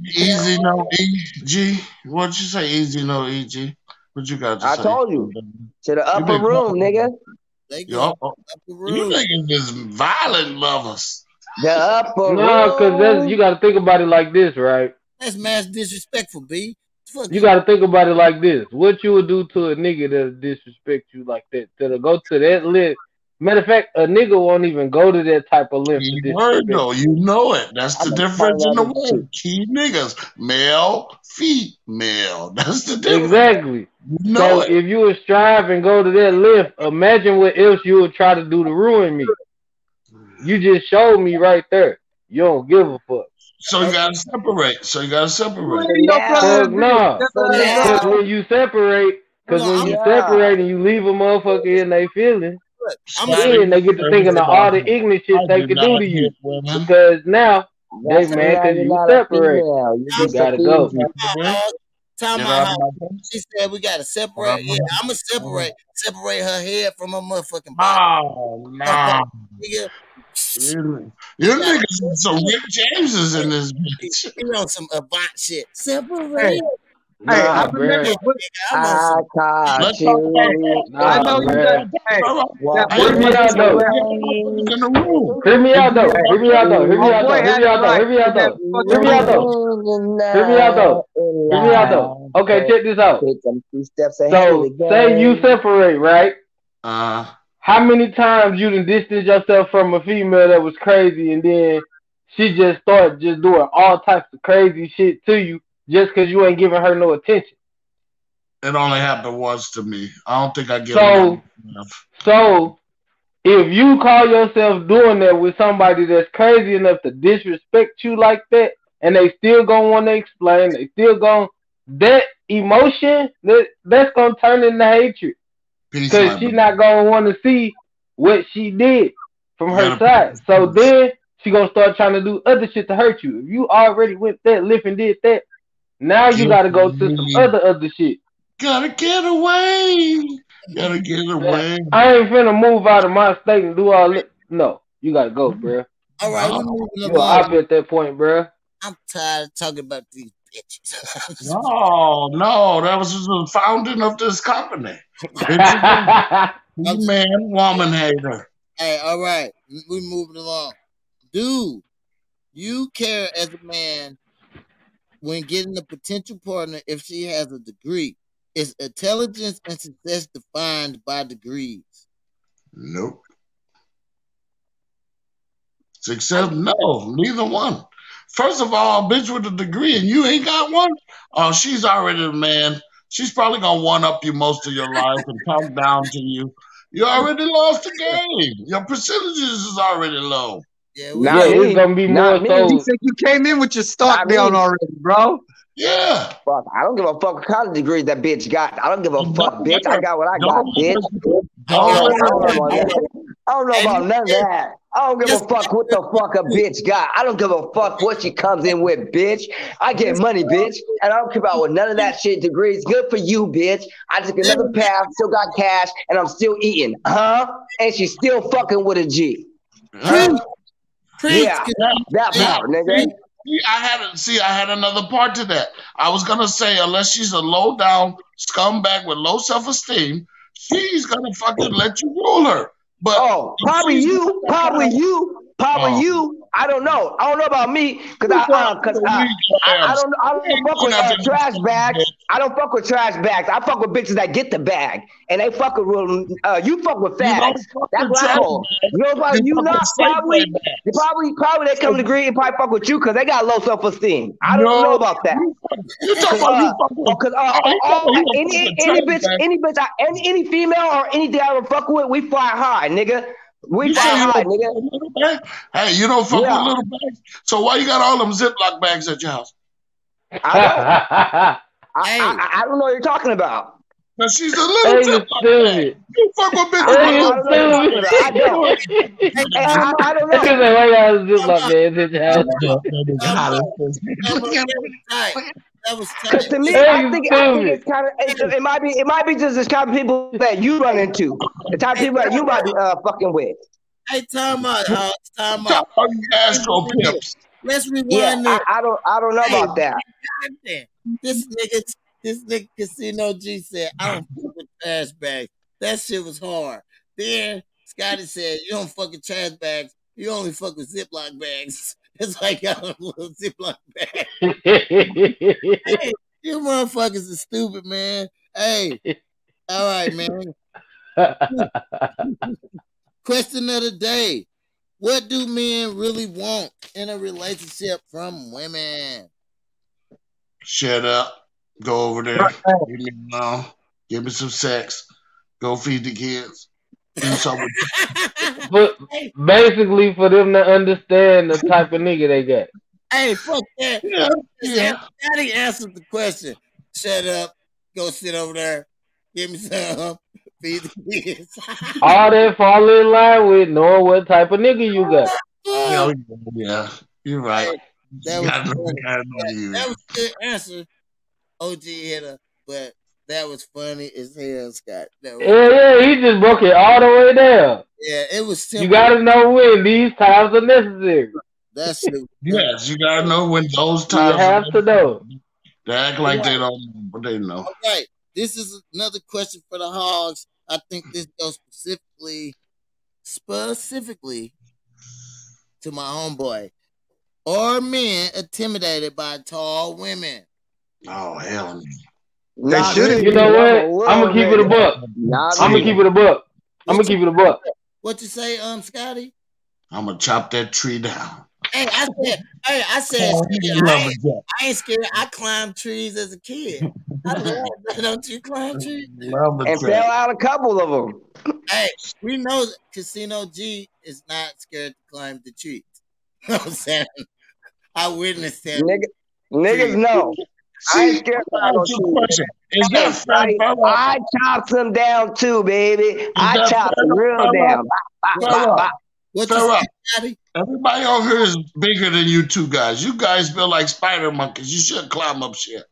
What you say? Easy no EG. What'd you say? Easy no EG. What you got to say I say? told you. To the upper been room, nigga. They Yo, go up oh, the you room. niggas is violent lovers. The upper room. No, because that's you got to think about it like this, right? That's mass disrespectful, B. Fuck You got to think about it like this. What you would do to a nigga that disrespect you like that? To go to that list. Matter of fact, a nigga won't even go to that type of length to Key word disrespect. you know it. That's the difference in the out word. Key niggas, male, female. That's the difference. Exactly. You know So it. if you would strive and go to that lift, imagine what else you would try to do to ruin me. You just showed me right there. You don't give a fuck. So you gotta separate. So you gotta separate. Your now- brother Fuck no. So Because when you separate, because when you Yeah. separate and you leave a motherfucker in their feelings, I'm Scotty, then they get to thinking of all the ignorant shit they can do to you. women. Because now they that's mad because you're you not a separate. female. You're just gotta go. Time out out how of my face. she said we gotta separate. Yeah, I'm gonna separate, separate her head from her motherfucking body. Oh no. Nigga, You you niggas some Rick Jameses in this bitch. you on some uh, avant shit. Separate. Hey, I remember. What, I'm on I some. caught Let's talk about you. Nah, I know you bruh. got. Hey, Walking Hear me out though. motherfuckers in the room. Hear me out though. Hear me out though. Hear me out though. Hear me out though. Hear me out though. Hear me out though. Hear me out though. Hear me out though. Okay, check this out. Take them two steps ahead So say you separate, right? Uh, how many times you done distanced yourself from a female that was crazy and then she just started just doing all types of crazy shit to you just because you ain't giving her no attention. It only happened once to me. I don't think I get So- enough. So if you call yourself doing that with somebody that's crazy enough to disrespect you like that, and they still gonna want to explain, they still gonna that emotion that that's gonna turn into hatred because my she not gonna want to see what she did from her side. So then she gonna start trying to do other shit to hurt you. If you already went that lift and did that, now you gotta go to some other other shit. Gotta get away. Gotta get away. I ain't finna move out of my state and do all that. No, you gotta go, bruh. All right, we're No. moving You along. up at that point, bruh. I'm tired of talking about these bitches. No, no, that was the founding of this company. Man, woman hater. hey, all right, we're moving along. Dude, you care as a man when getting a potential partner if she has a degree? Is intelligence and success defined by degrees? Nope. Success? No, neither one. First of all, a bitch with a degree and you ain't got one. Oh, she's already a man. She's probably gonna one up you most of your life and talk down to you. You already lost the game. Your percentages is already low. Yeah, we, yeah, it's gonna be Not more me. so. You think you came in with your stock Not me. down already, bro? Yeah. Fuck, I don't give a fuck what kind of degrees that bitch got. I don't give a fuck, bitch. I got what I got, bitch. let I don't, know, I don't don't know let about. I don't know about none of that. I don't give a fuck what the fuck a bitch got. I don't give a fuck what she comes in with, bitch. I get money, bitch, and I don't care about what none of that shit degrees. Good for you, bitch. I took another path, still got cash, and I'm still eating, huh? And she's still fucking with a G. Huh? Preach, Yeah. 'cause That part, nigga. I had see, I had another part to that. I was gonna say, unless she's a low down scumbag with low self esteem, she's gonna fucking let you rule her. But Oh, probably you, probably you, probably Oh. you. I don't know. I don't know about me, cause I, uh, cause I, I, I don't, I don't fuck with uh, trash bags. I don't fuck with trash bags. I fuck with bitches that get the bag, and they fuck with real. Uh, you fuck with fags. That's what I You know what? You not probably. They probably, probably they come to agree and probably fuck with you because they got low self esteem. I don't No. know about that. You talking about you Because uh, Oh, you about you any any bitch, any bitch, I, any any female or anything I ever fuck with, we fly high, nigga. We You fly say you don't nigga. fuck with little bags? Hey, you don't fuck Yeah. with little bags. So why you got all them Ziploc bags at your house? I don't. I, Hey. I, I don't know what you're talking about. Cause she's a little you Ziploc bag. You fuck with bitches Hey, with you little I don't know. I don't. stupid. I, I don't know. why y'all zip like that in your house? that was tight. That was Because to me, Hey, I think I think it's kind of it, it might be it might be just the type of people that you run into, the type of people that you might be uh fucking with. Hey, time out, uh, time Talk out. about you Astro pimps. Let's rewind Yeah. I, I don't I don't know about that. This nigga, this nigga Casino G said, I don't fuck with trash bags. That shit was hard. Then Scotty said, You don't fuck with trash bags. You only fuck with Ziploc bags. It's like y'all a little Ziploc bag. Hey, you motherfuckers are stupid, man. Hey, all right, man. Question of the day. What do men really want in a relationship from women? Shut up. Go over there. Leave me alone. Give me some sex. Go feed the kids. Do something. but basically, for them to understand the type of nigga they got. hey, fuck that. Yeah, yeah. Daddy answered the question. Shut up. Go sit over there. Give me some. Feed the kids. All that fall in line with knowing what type of nigga you got. Yeah, yeah. You're right. That You was know- funny. gotta know you. That was a good answer, OG hitter, but that was funny as hell, Scott. That was- Yeah, yeah, he just broke it all the way down. yeah, it was simple. You gotta know when these times are necessary. That's shit. was- Yes, you gotta know when those times. You times have to know. they act like they don't but they know. All right. This is another question for the hogs. I think this goes specifically specifically to my homeboy. Are men intimidated by tall women? Oh hell no. They shouldn't. You know what? I'm gonna keep it a little buck. I'm gonna keep it a buck. I'm gonna keep it a buck. What you say, um, Scotty? I'm gonna chop that tree down. Hey, I said, hey, I said, Oh, I, ain't. I ain't scared. I climbed trees as a kid. I. Don't you climb trees? And fell out a couple of them. Hey, we know Casino G is not scared to climb the trees. You know what I'm saying? I witnessed him. Nigga, niggas know. I ain't See, I of no ask you a trees. question. Is that fair fella? I chopped them down too, baby. I that chopped them real fella? down. Bop, bop, Fair bop, up. bop. What you Fair say, up. Scotty? Everybody on here is bigger than you two guys. You guys feel like spider monkeys. You should climb up shit.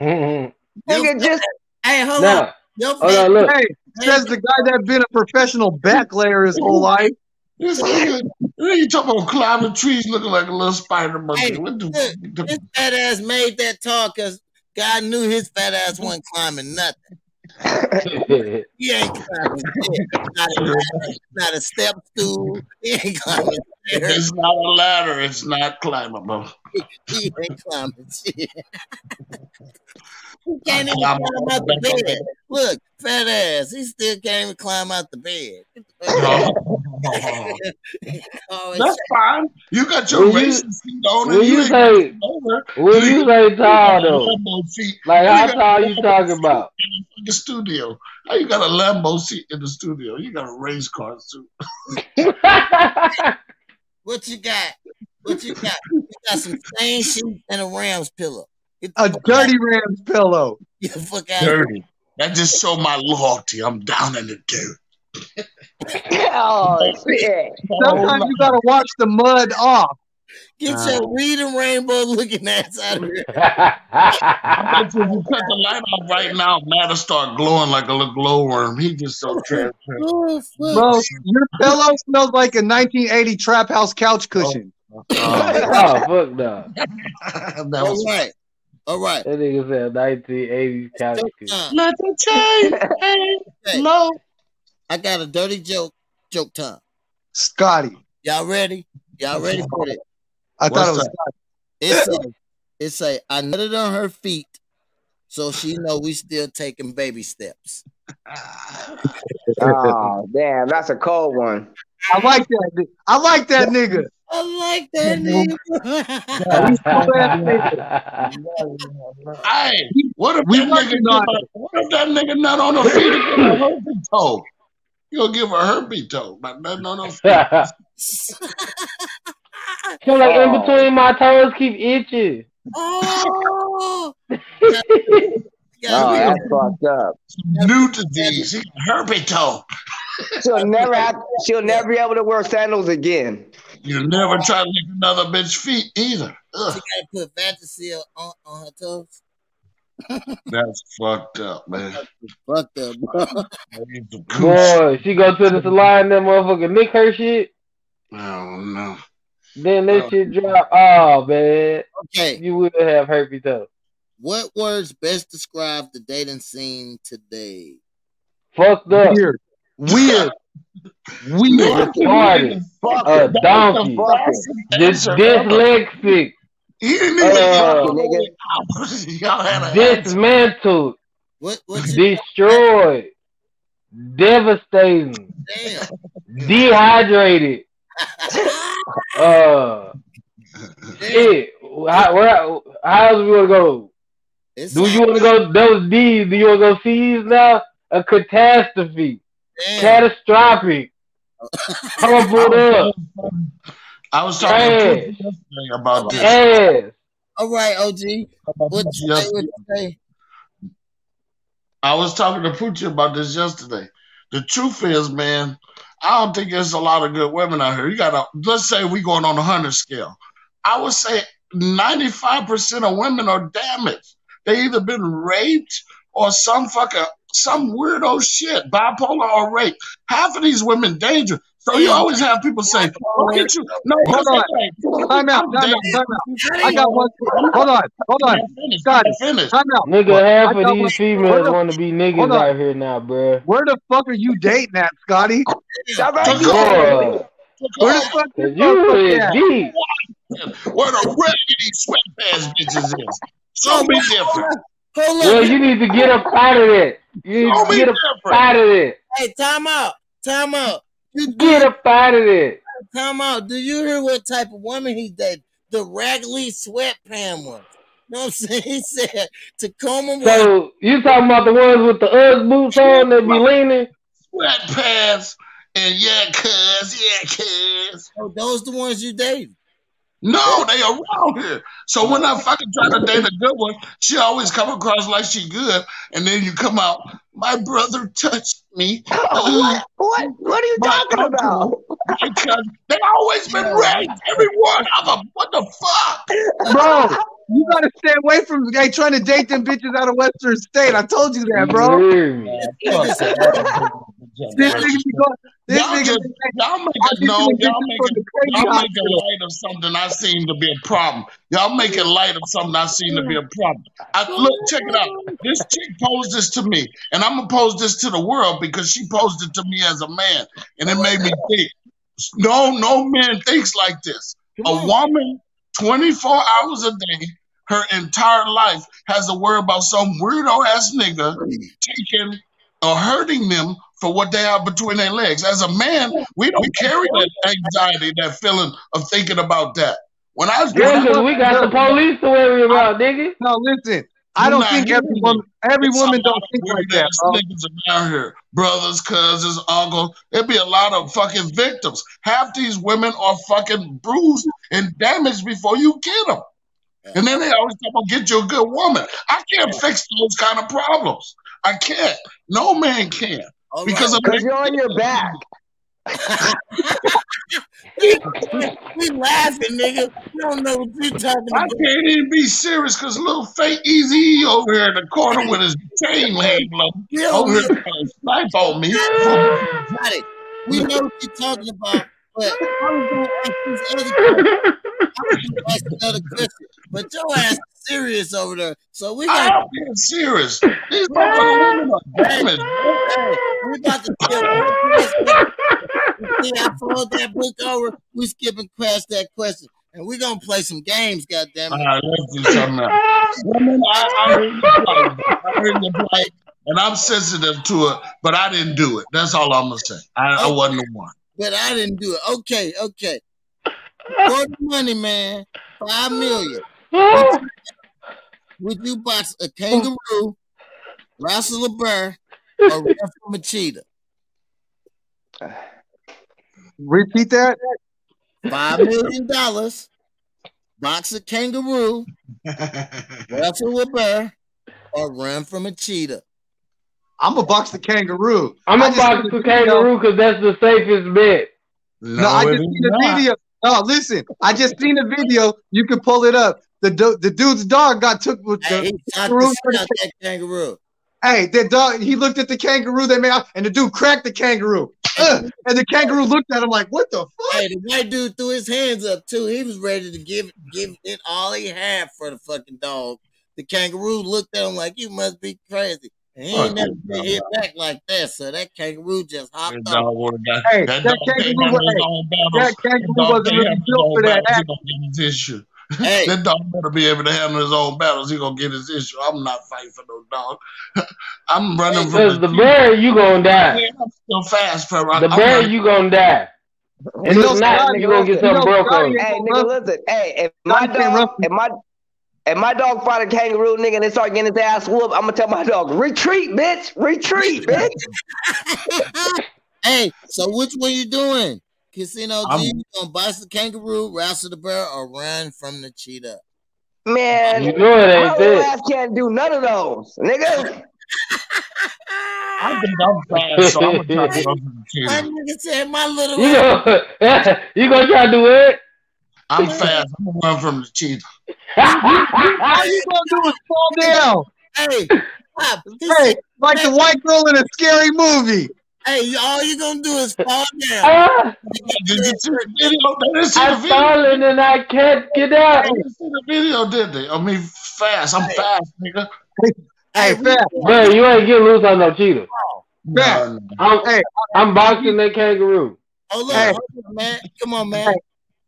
Mhm. Nigga, just Hey, hold on. now, hold on, look. Hey, says the guy that's been a professional backlayer his whole life. This nigga, you talking about climbing trees looking like a little spider monkey. Hey, What the look, his fat ass made that tall because God knew his fat ass wasn't climbing nothing. He ain't climbing shit. Not a not a step stool. He ain't climbing stairs. It's not a ladder. It's not climbable. He ain't climbing shit. He can't even Climb climb out the bed. Look, fat ass. He still can't even climb out the bed. oh, That's fine. You got your When you- racing seat on when and you you say- going over. You say tall though, like How how you tall you talking about? in the studio? How you got a Lambo seat in the studio? You got a race car suit. What you got? What you got? You got some stain sheets and a Rams pillow. Get A fuck dirty Rams pillow. Get the fuck out of here. Dirty. That just show my loyalty. I'm down in the dirt. oh shit. Sometimes you gotta wash the mud off. Get Uh. your reading rainbow looking ass out of here. I bet you if you cut the light off right now, Matt'll start glowing like a little glowworm. He just so transparent. Oh. Bro, your pillow smells like a 1980 trap house couch cushion. Uh, oh fuck no! that was right. All right. That nigga said 1980s couch. cushion. Let the chain hang hey, low. I got a dirty joke. Joke time. Scotty. Y'all ready? Y'all ready for it? I thought it What's was that? It say, it say, I nutted on her feet, so she know we still taking baby steps. Oh damn, that's a cold one. I like that. ni- I like that nigga. I like that nigga. Hey, what if We that nigga working give her, what if that nigga nut on her feet and give her herpes toe? You gonna give her herpes toe, but nothing on her feet. Feel like in oh. between my toes keep itching. oh, Oh, yeah, that's fucked up. New disease. He got herpes toe. She'll never have. She'll never be able to wear sandals again. You never try to lick another bitch feet either. Ugh, she gotta put Vagisil on, on her toes. that's fucked up, man. Fucked up, bro. He's a cooch. Boy, she go to the salon, that motherfucker nick her shit. I don't know. Then that shit drop. Oh man, Okay, you will have herpes toe. what words best describe the dating scene today? Fucked up. Weird. Weird. Weird. Retarded. Fuck A donkey. Fuck it. Dis- dyslexic. You didn't Uh, even nigga. y'all had an. Dismantled. What? What? Destroyed. Devastating. damn. Dehydrated. Uh, shit. How, where, how else we want to go? It's Do you want to go those D's? Do you want to go C's now? A catastrophe. Damn. Catastrophic. Crumpled up. I was talking to about this. Ass. All right, OG. About What you say? yesterday. What you say? I was talking to Poochie about this yesterday. The truth is, man, I don't think there's a lot of good women out here. You gotta let's say we going on a hundred scale. I would say 95% of women are damaged. They either been raped or some fucking some weirdo shit, bipolar or rape. Half of these women dangerous. So you always have people say, "Look at you." No, Hold on. Time out, I'm time out, time out. I got one. Hold on, hold on. Let me finish. Scotty. Finish. Time out. Nigga, half of these females want to be niggas on. out here now, bruh. Where the fuck are you dating at, Scotty? That's Where the fuck cause you you is at? deep. Where the raggedy sweatpants bitches is. Show me different. Hold Well, up. you need to get up out of that. You Show me get up different. out of it. Hey, time out. Time out. Get up out of it. Come out. Do you hear what type of woman he dated? The raggedy sweatpant one. You know what I'm saying? He said Tacoma So you talking about the ones with the Ugg boots on that be leaning? Sweatpants and yeah, cuz, yeah, cuz. oh, those the ones you dated. No, they around here. So when I fucking try to date a good one, she always come across like she good, and then you come out, my brother touched me. Uh, what? What? What are you My talking uncle. about? my cousin. They always been raped, every one of them. What the fuck? Bro, you gotta stay away from hey, trying to date them bitches out of Western State. I told you that, bro. You hear me? This nigga be going, this Y'all nigga just y'all make I it just no, y'all this make from it the crazy y'all make light of something I seem to be a problem. Y'all making light of something I seem to be a problem. I look, check it out. This chick posed this to me, and I'm gonna pose this to the world because she posed it to me as a man, and it made me think. No, no man thinks like this. A woman, 24 hours a day, her entire life has to worry about some weirdo ass nigga taking or hurting them for what they have between their legs. As a man, we don't carry that anxiety, that feeling of thinking about that. When I was Yeah, when I, we got the police to worry about, nigga. No, listen. I don't think every woman every woman don't think like weird that, ass bro. niggas around here. Brothers, cousins, uncles. There'd be a lot of fucking victims. Half these women are fucking bruised and damaged before you get them. And then they always talk about get you a good woman. I can't fix those kind of problems. I can't. No man can. All Because right. of Because you're on your back. we, we laughing, nigga. We don't know what you're talking about. I can't even be serious because little fake Easy over here in the corner with his chain leg low We over here know. trying to snipe on me. Got it. We know what you're talking about. But I was gonna ask this other question. I was gonna ask another question. But your ass is serious over there. So we got I'm being serious. These motherfucking women are damaged. bro. hey, we about to skip one question. You See, I fold that book over. We skip and crash that question. And we're gonna play some games, goddammit. All right, let's do something else. Women, I, I heard you play. I heard you play, and I'm sensitive to it, but I didn't do it. That's all I'm gonna say. I, I wasn't the one. But I didn't do it. Okay, okay. For the money, man. Five million. Would you box a kangaroo, wrestle a bear, or run from a cheetah? Repeat that. Five million dollars, box a kangaroo, wrestle a bear, or run from a cheetah. I'm gonna box the kangaroo. I'm I gonna box seen the the kangaroo because that's the safest bet. No, I just seen the video. No, listen, I just seen the video. You can pull it up. The du- the dude's dog got took with Hey, the he kangaroo. the shit out that kangaroo. Hey, that dog. He looked at the kangaroo. They made out, and the dude cracked the kangaroo. Ugh, and the kangaroo looked at him like, "What the fuck?" Hey, the white dude threw his hands up too. He was ready to give give it all he had for the fucking dog. The kangaroo looked at him like, "You must be crazy." And he ain't Fuck never been hit back like that. So that kangaroo just hopped That off. dog got Hey, that that dog kangaroo was- his own battles. That That kangaroo dog wasn't really built for that battles. He act. gonna get his issue. Hey, That dog better be able to handle his own battles. He gonna get his issue. I'm not fighting for no dog. I'm running from Because the the bear, you gonna die. Yeah, I'm still fast, fella. The I'm bear, running. you gonna die. And You if not, Scotty, you gonna get something know, broke Scotty on. Hey, nigga, listen. Hey, if my Scotty can't run dog, if my if my dog fight a kangaroo, nigga, and they start getting his ass whooped, I'm gonna tell my dog, retreat, bitch, retreat, bitch. hey, so which one you doing? Casino G, I'm- you gonna box the kangaroo, wrestle the bear, or run from the cheetah? Man, You know it my ain't little that. ass can't do none of those, nigga. I think I'm fast, so I'm gonna try to run from the cheetah. My nigga said my little You gonna, you gonna try to do it? I'm fast. I'm gonna run from the cheetah. All you gonna do is fall down. Hey, Pop, Hey, said, like the white girl in a scary movie. Hey, all you gonna do is fall down. Ah, Did you see the video? They didn't see I'm video. falling and I can't get out. They didn't see the video, did they? I mean, fast. I'm fast, nigga. Hey, we- fat, Bro, you ain't getting loose on no cheetah. fat. No, no. I'm, Hey, I'm boxing that kangaroo. Hold on, Hey. on, man. Come on, man.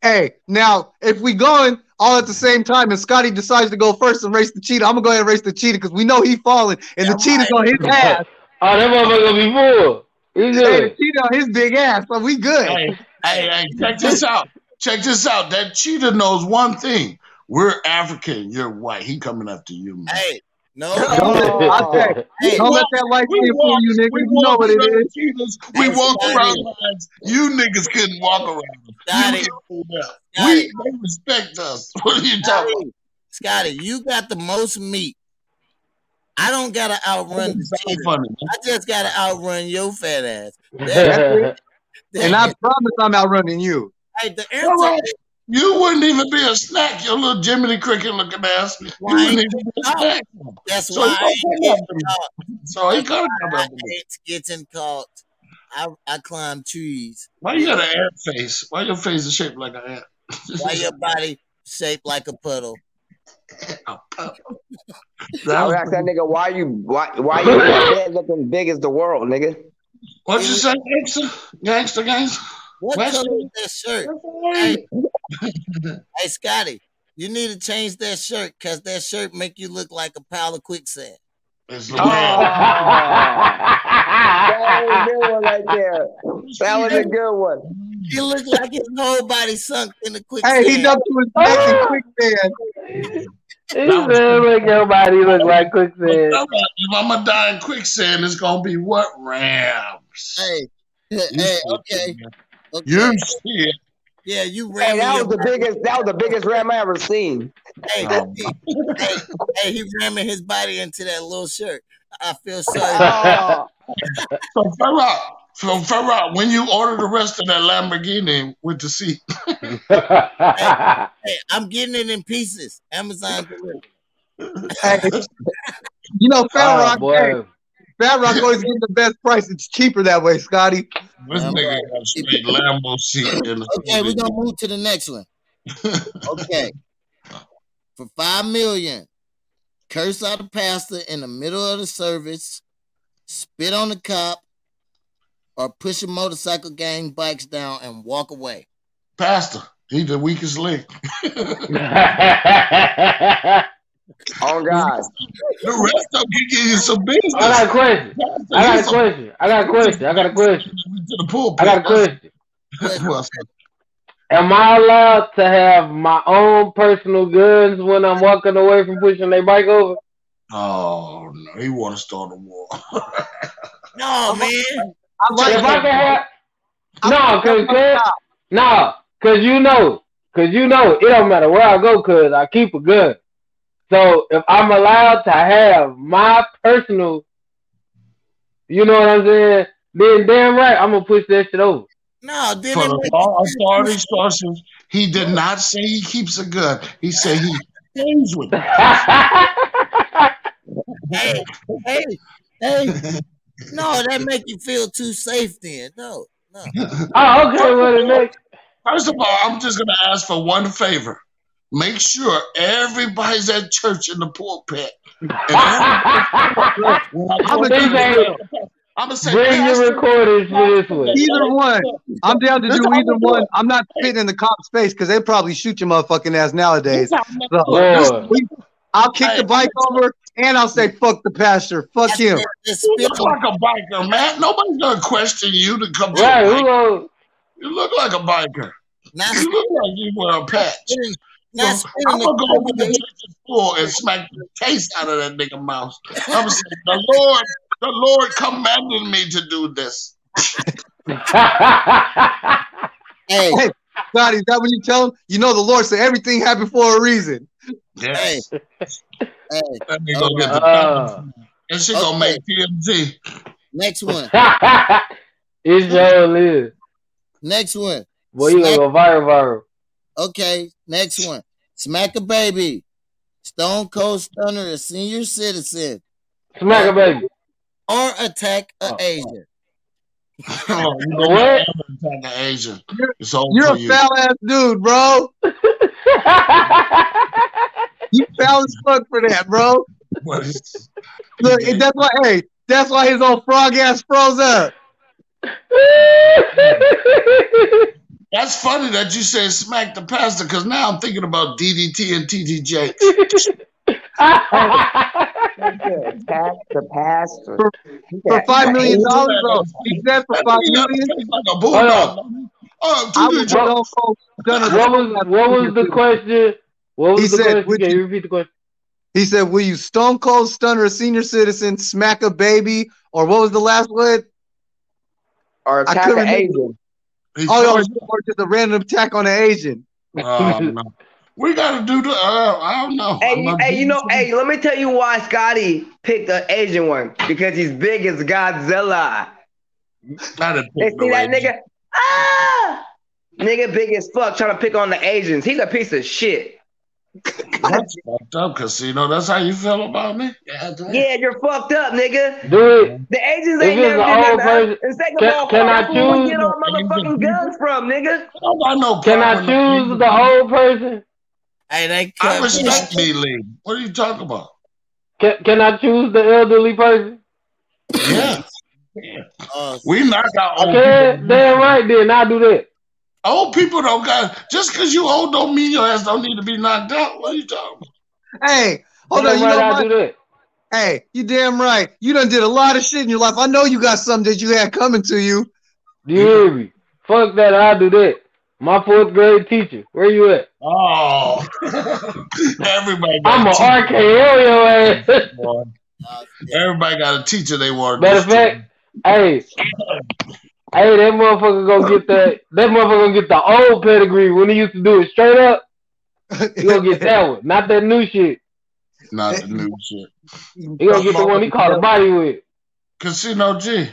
Hey, now if we going all at the same time and Scotty decides to go first and race the cheetah, I'm gonna go ahead and race the cheetah because we know he falling and Yeah, the cheetah's on his ass. Oh, that motherfucker gonna be full. He Hey, good. Cheeto, his big ass, but we good. Hey, hey, hey, check this out. Check this out. That cheetah knows one thing. We're African. You're white. He coming after you, man. Hey, no, Don't let, I tell you, hey, don't let that light We skin fool you, nigga. we You know what it around is. cheetahs. We Hey, walk Scotty. around lions. You niggas couldn't walk around them. Scotty, You can't do that. Scotty. We, they respect us. What are you talking about? Scotty, Scotty, you got the most meat. I don't gotta outrun the It's so funny. I just gotta outrun your fat ass. And I promise I'm outrunning you. hey, the All right. answer is You wouldn't even be a snack, your little Jiminy Cricket looking ass. You Why wouldn't even be a snack. that's So why he I gonna ain't come getting after me. caught. So he gonna come I after me. ain't getting caught. I I climb trees. Why you got an ant face? Why your face is shaped like an ant? Why your body shaped like a puddle? That I would was ask that nigga, why you why why you in that bed looking big as the world, nigga? What you say, gangster? Gangster, gangster? What West color is that shirt? Hey, hey, Scotty, you need to change that shirt because that shirt make you look like a pile of quicksand. It's Oh, LeBron. that was a good one right there. That was a good one. He look like his whole body sunk in the quicksand. Hey, he dumped to his neck in quicksand. He said make your body look like quicksand. If I'm gonna die in quicksand, it's gonna be what Rams? Hey, You hey, okay, okay. You see it. Yeah, you ran Hey, that your was the biggest that was the biggest ram I ever seen. Hey, Oh. hey, hey, hey, he ramming his body into that little shirt. I feel oh. sorry. Oh, So Farrah, so Farrah, when you order the rest of that Lamborghini with the seat, hey, I'm getting it in pieces. Amazon delivered. Hey, you know, Fat oh Rock. Fat Rock always getting the best price. It's cheaper that way, Scotty. this All nigga got a straight Lambo seat in the Okay, we're gonna move to the next one. Okay. For five million, curse out a pastor in the middle of the service, spit on the cop, or push a motorcycle gang bikes down and walk away. Pastor. he's the weakest link. oh God. The rest of them can give you some business. I got a question. I got a question. I got a question. I got a question. To the pulpit. I got a question. Am I allowed to have my own personal guns when I'm walking away from pushing their bike over? Oh no, he want to start a war. No, man. I like If I that. can have, I no, cause, that. cause no, cause you know, cause you know, it don't matter where I go, cause I keep a gun. So if I'm allowed to have my personal, you know what I'm saying, then damn right I'm gonna push that shit over. No, then For it the make all authority sources, he did not say he keeps a gun. He said he plays with it. hey, hey, hey. No, that make you feel too safe then. No, no. oh, okay, well the next. First of all, I'm just gonna ask for one favor. Make sure everybody's at church in the pulpit. When I I'm gonna do the- I'm gonna say, Bring your recorders for this one. Either one. I'm down to do either one. I'm not spitting in the cop's face because they probably shoot your motherfucking ass nowadays. I'm gonna So, do it. This- Lord. we- I'll kick Hey, the bike over and I'll say fuck the pastor. Fuck That's him. it. Just You spit look like a biker, man. Nobody's gonna question you to come to Right, a who bike. You look like a biker. not You look like you wear a patch. Spitting, not So I'm gonna go over the the church's floor and smack the taste out of that nigga mouth. I'm gonna the Lord, the Lord commanded me to do this. Hey, Hey, Scotty, is that what you tell him? You know the Lord said everything happened for a reason. Yes. hey, That nigga gonna get the Uh. and she gonna make TMZ. next one. it sure is. Next one. Boy, you gonna go viral, viral. Okay, next one. Smack a baby. Stone Cold Stunner, a senior citizen, Smack a baby. or attack a Oh. Asian. Oh, you know What? what? Attack Asian. It's over You're a you. foul ass dude, bro. You foul as fuck for that, bro. Look, and that's why, hey, that's why his old frog ass froze up. That's funny that you said smack the pastor because now I'm thinking about DDT and TTJ. Pass the pass for, For five million dollars, though. He said for That five nigga got a million. face like a bulldog. Oh, I two would dudes. Stone Cold Stunner. what was what was the question? What was He the said, question? would Can you- you repeat the question? He said, "Will you Stone Cold Stunner a senior citizen, smack a baby, or what was the last word? or attack an remember. Asian. He Oh, or, told you- or just a random attack on an Asian." Oh, no. We gotta do the. Uh, I don't know. Hey, not hey, you know, something. hey, let me tell you why Scotty picked the Asian one because he's big as Godzilla. I didn't pick see no that Asian. nigga? Ah, nigga, big as fuck, trying to pick on the Asians. He's a piece of shit. That's fucked up, Casino. That's how you feel about me? Yeah. Yeah, you're fucked up, nigga. Do it. The agents If ain't it's never an did old nothing. person- And second Can- all, can I that's where we choose get our the Asian motherfucking guns from, nigga. I don't got no Can I choose that. the old person? Hey, they I cut respect me, Lee. What are you talking about? Can Can I choose the elderly person? Yeah. Uh, We knock out old Okay, people. damn right. Then I'll do that. Old people don't got just because you old don't mean your ass don't need to be knocked out. What are you talking about? Hey, hold damn on. You right, know I'll what? do that. Hey, you damn right. You done did a lot of shit in your life. I know you got something that you had coming to you. Do you hear me? Fuck that. I'll do that. My fourth grade teacher. Where you at? Oh, everybody got I'm a a teacher. RKO your ass. boy. Everybody got a teacher they want. Matter of fact, hey, hey, that motherfucker gonna get that. That motherfucker gonna get the old pedigree when he used to do it straight up. He gonna get that one, not that new shit. not the new shit. He gonna get the one he caught a body with. Casino G.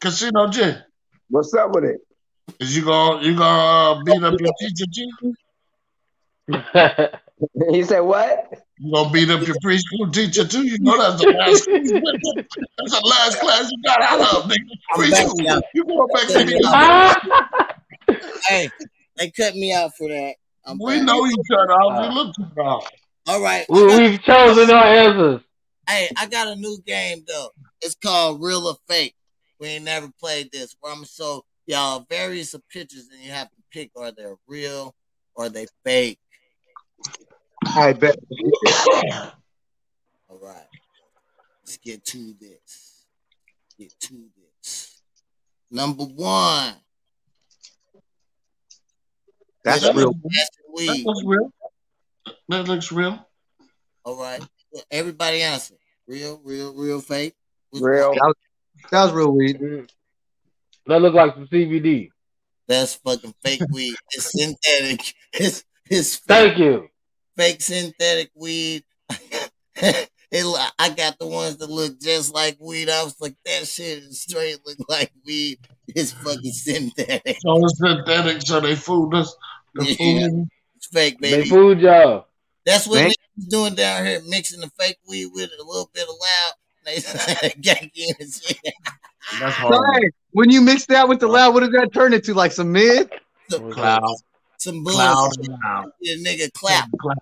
Casino G. What's up with it? Is you gonna you gonna uh, beat up your teacher G? He said what? You gonna beat up your preschool teacher too? You know that's the last that's the last class you got out of, nigga. Preschool. You going back to the Ah! hey, they cut me out for that. I'm We back. know each other. How we look to out. All right. we, we've chosen our answers. hey, I got a new game though. It's called Real or Fake. We ain't never played this. Where I'm gonna show y'all various of pictures, and you have to pick are they real or they fake. I bet. All right. Let's get to this. Get to this. Number one. That's That's real. That's That looks real. That looks real. All right. Everybody answer. Real, real, real, fake. Which Real. one? That was real weed. Mm. That look like some CBD. That's fucking fake weed. It's synthetic. It's it's fake, Thank you. Fake synthetic weed. it, I got the ones that look just like weed. I was like, that shit is straight look like weed. It's fucking synthetic. So it's synthetic, so they fooled us. The Yeah. fool. It's fake, baby. They fooled y'all. That's what Man. niggas doing down here, mixing the fake weed with a little bit of loud. They ganky and shit. That's So, hard. hey, when you mix that with the loud, what does that turn into? Like some mid? Some, Cloud. Some Cloud. bullshit. Yeah, nigga clap. Cloud.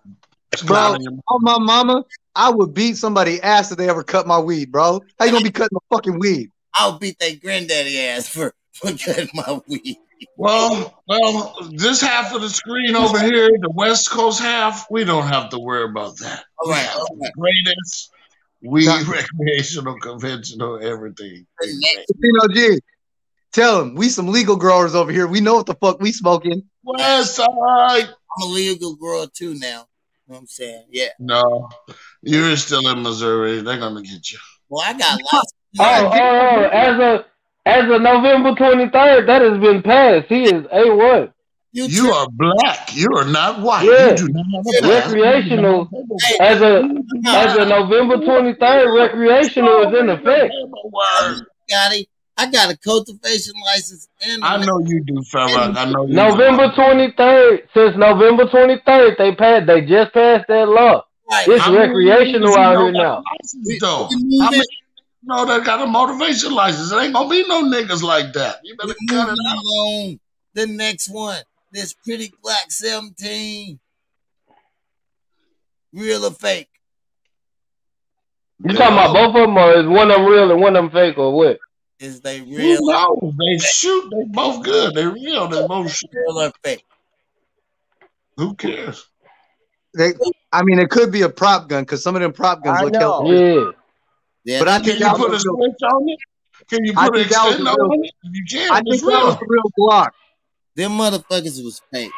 It's Bro, cloud in your on my mama, I would beat somebody ass if they ever cut my weed, bro. How you gonna be cutting the fucking weed? I'll beat that granddaddy ass for, for cutting my weed. Well, well, this half of the screen over here, the West Coast half, we don't have to worry about that. All We right, have all the greatest weed, Now- recreational, conventional, everything. The next, Casino G, tell him we some legal growers over here. We know what the fuck we smoking. West Side. I'm a legal girl too now. You know what I'm saying? Yeah. No, you're still in Missouri. They're gonna get you. Well, I got lots. Oh, oh, oh, oh, as of as of November twenty third, that has been passed. He is A one. You, You are black. You are not white. Yeah. You do not have a pass. Recreational. Hey, As of as of November twenty third, recreational is in effect. Word. Scotty, I got a cultivation license and a I know you do, Farrakh. I know you. Do. November twenty third. Since November twenty third, they passed. They just passed that law. right. It's How many recreational niggas you out here now. a license, Though, We- we how moving- many you know that got a motivation license? There ain't gonna be no niggas like that. You better we cut it out. along. The next one, this pretty black 17. Real or fake? You talking about both of them, or is one of them real and one of them fake, or what? Is they Who real, knows? They shoot. They both good. They real. They both shoot. real or fake? Who cares? They, I mean, it could be a prop gun because some of them prop guns I look know. hella. Yeah. Yeah, But I think Can you put a switch on it? Can you I put an think that real. on it? You can, I it's think that was real. the real Glock. them motherfuckers was fake.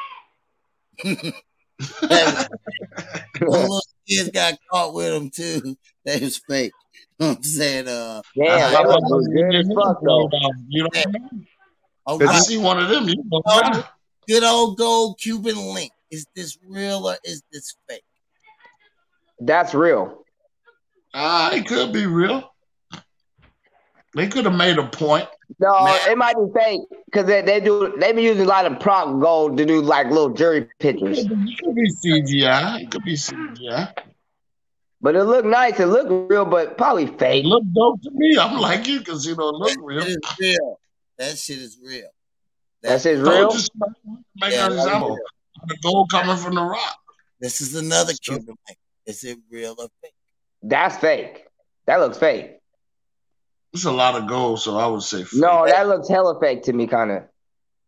That was- them little kids got caught with them too. They was fake. You know what I'm saying? Uh, yeah, I- that was was good as fuck though. You don't know? oh, Cause I right. see one of them. You know better. good old gold Cuban link. Is this real or is this fake? That's real. Ah, it could be real. They could have made a point. No, Man. it might be fake because they, they do they be using a lot of prop gold to do like little jury pictures. It could be CGI. It could be CGI. But it looked nice. It looked real, but probably fake. It fake. look dope to me. I'm like you because you know it look That real. shit is real. That shit is real. That shit's Don't real. just make Yeah, an example. real. The gold coming from the rock. This is another Cuban link. Is it real or fake? That's fake. That looks fake. It's a lot of gold, so I would say fake. No, that looks hella fake to me, kind of.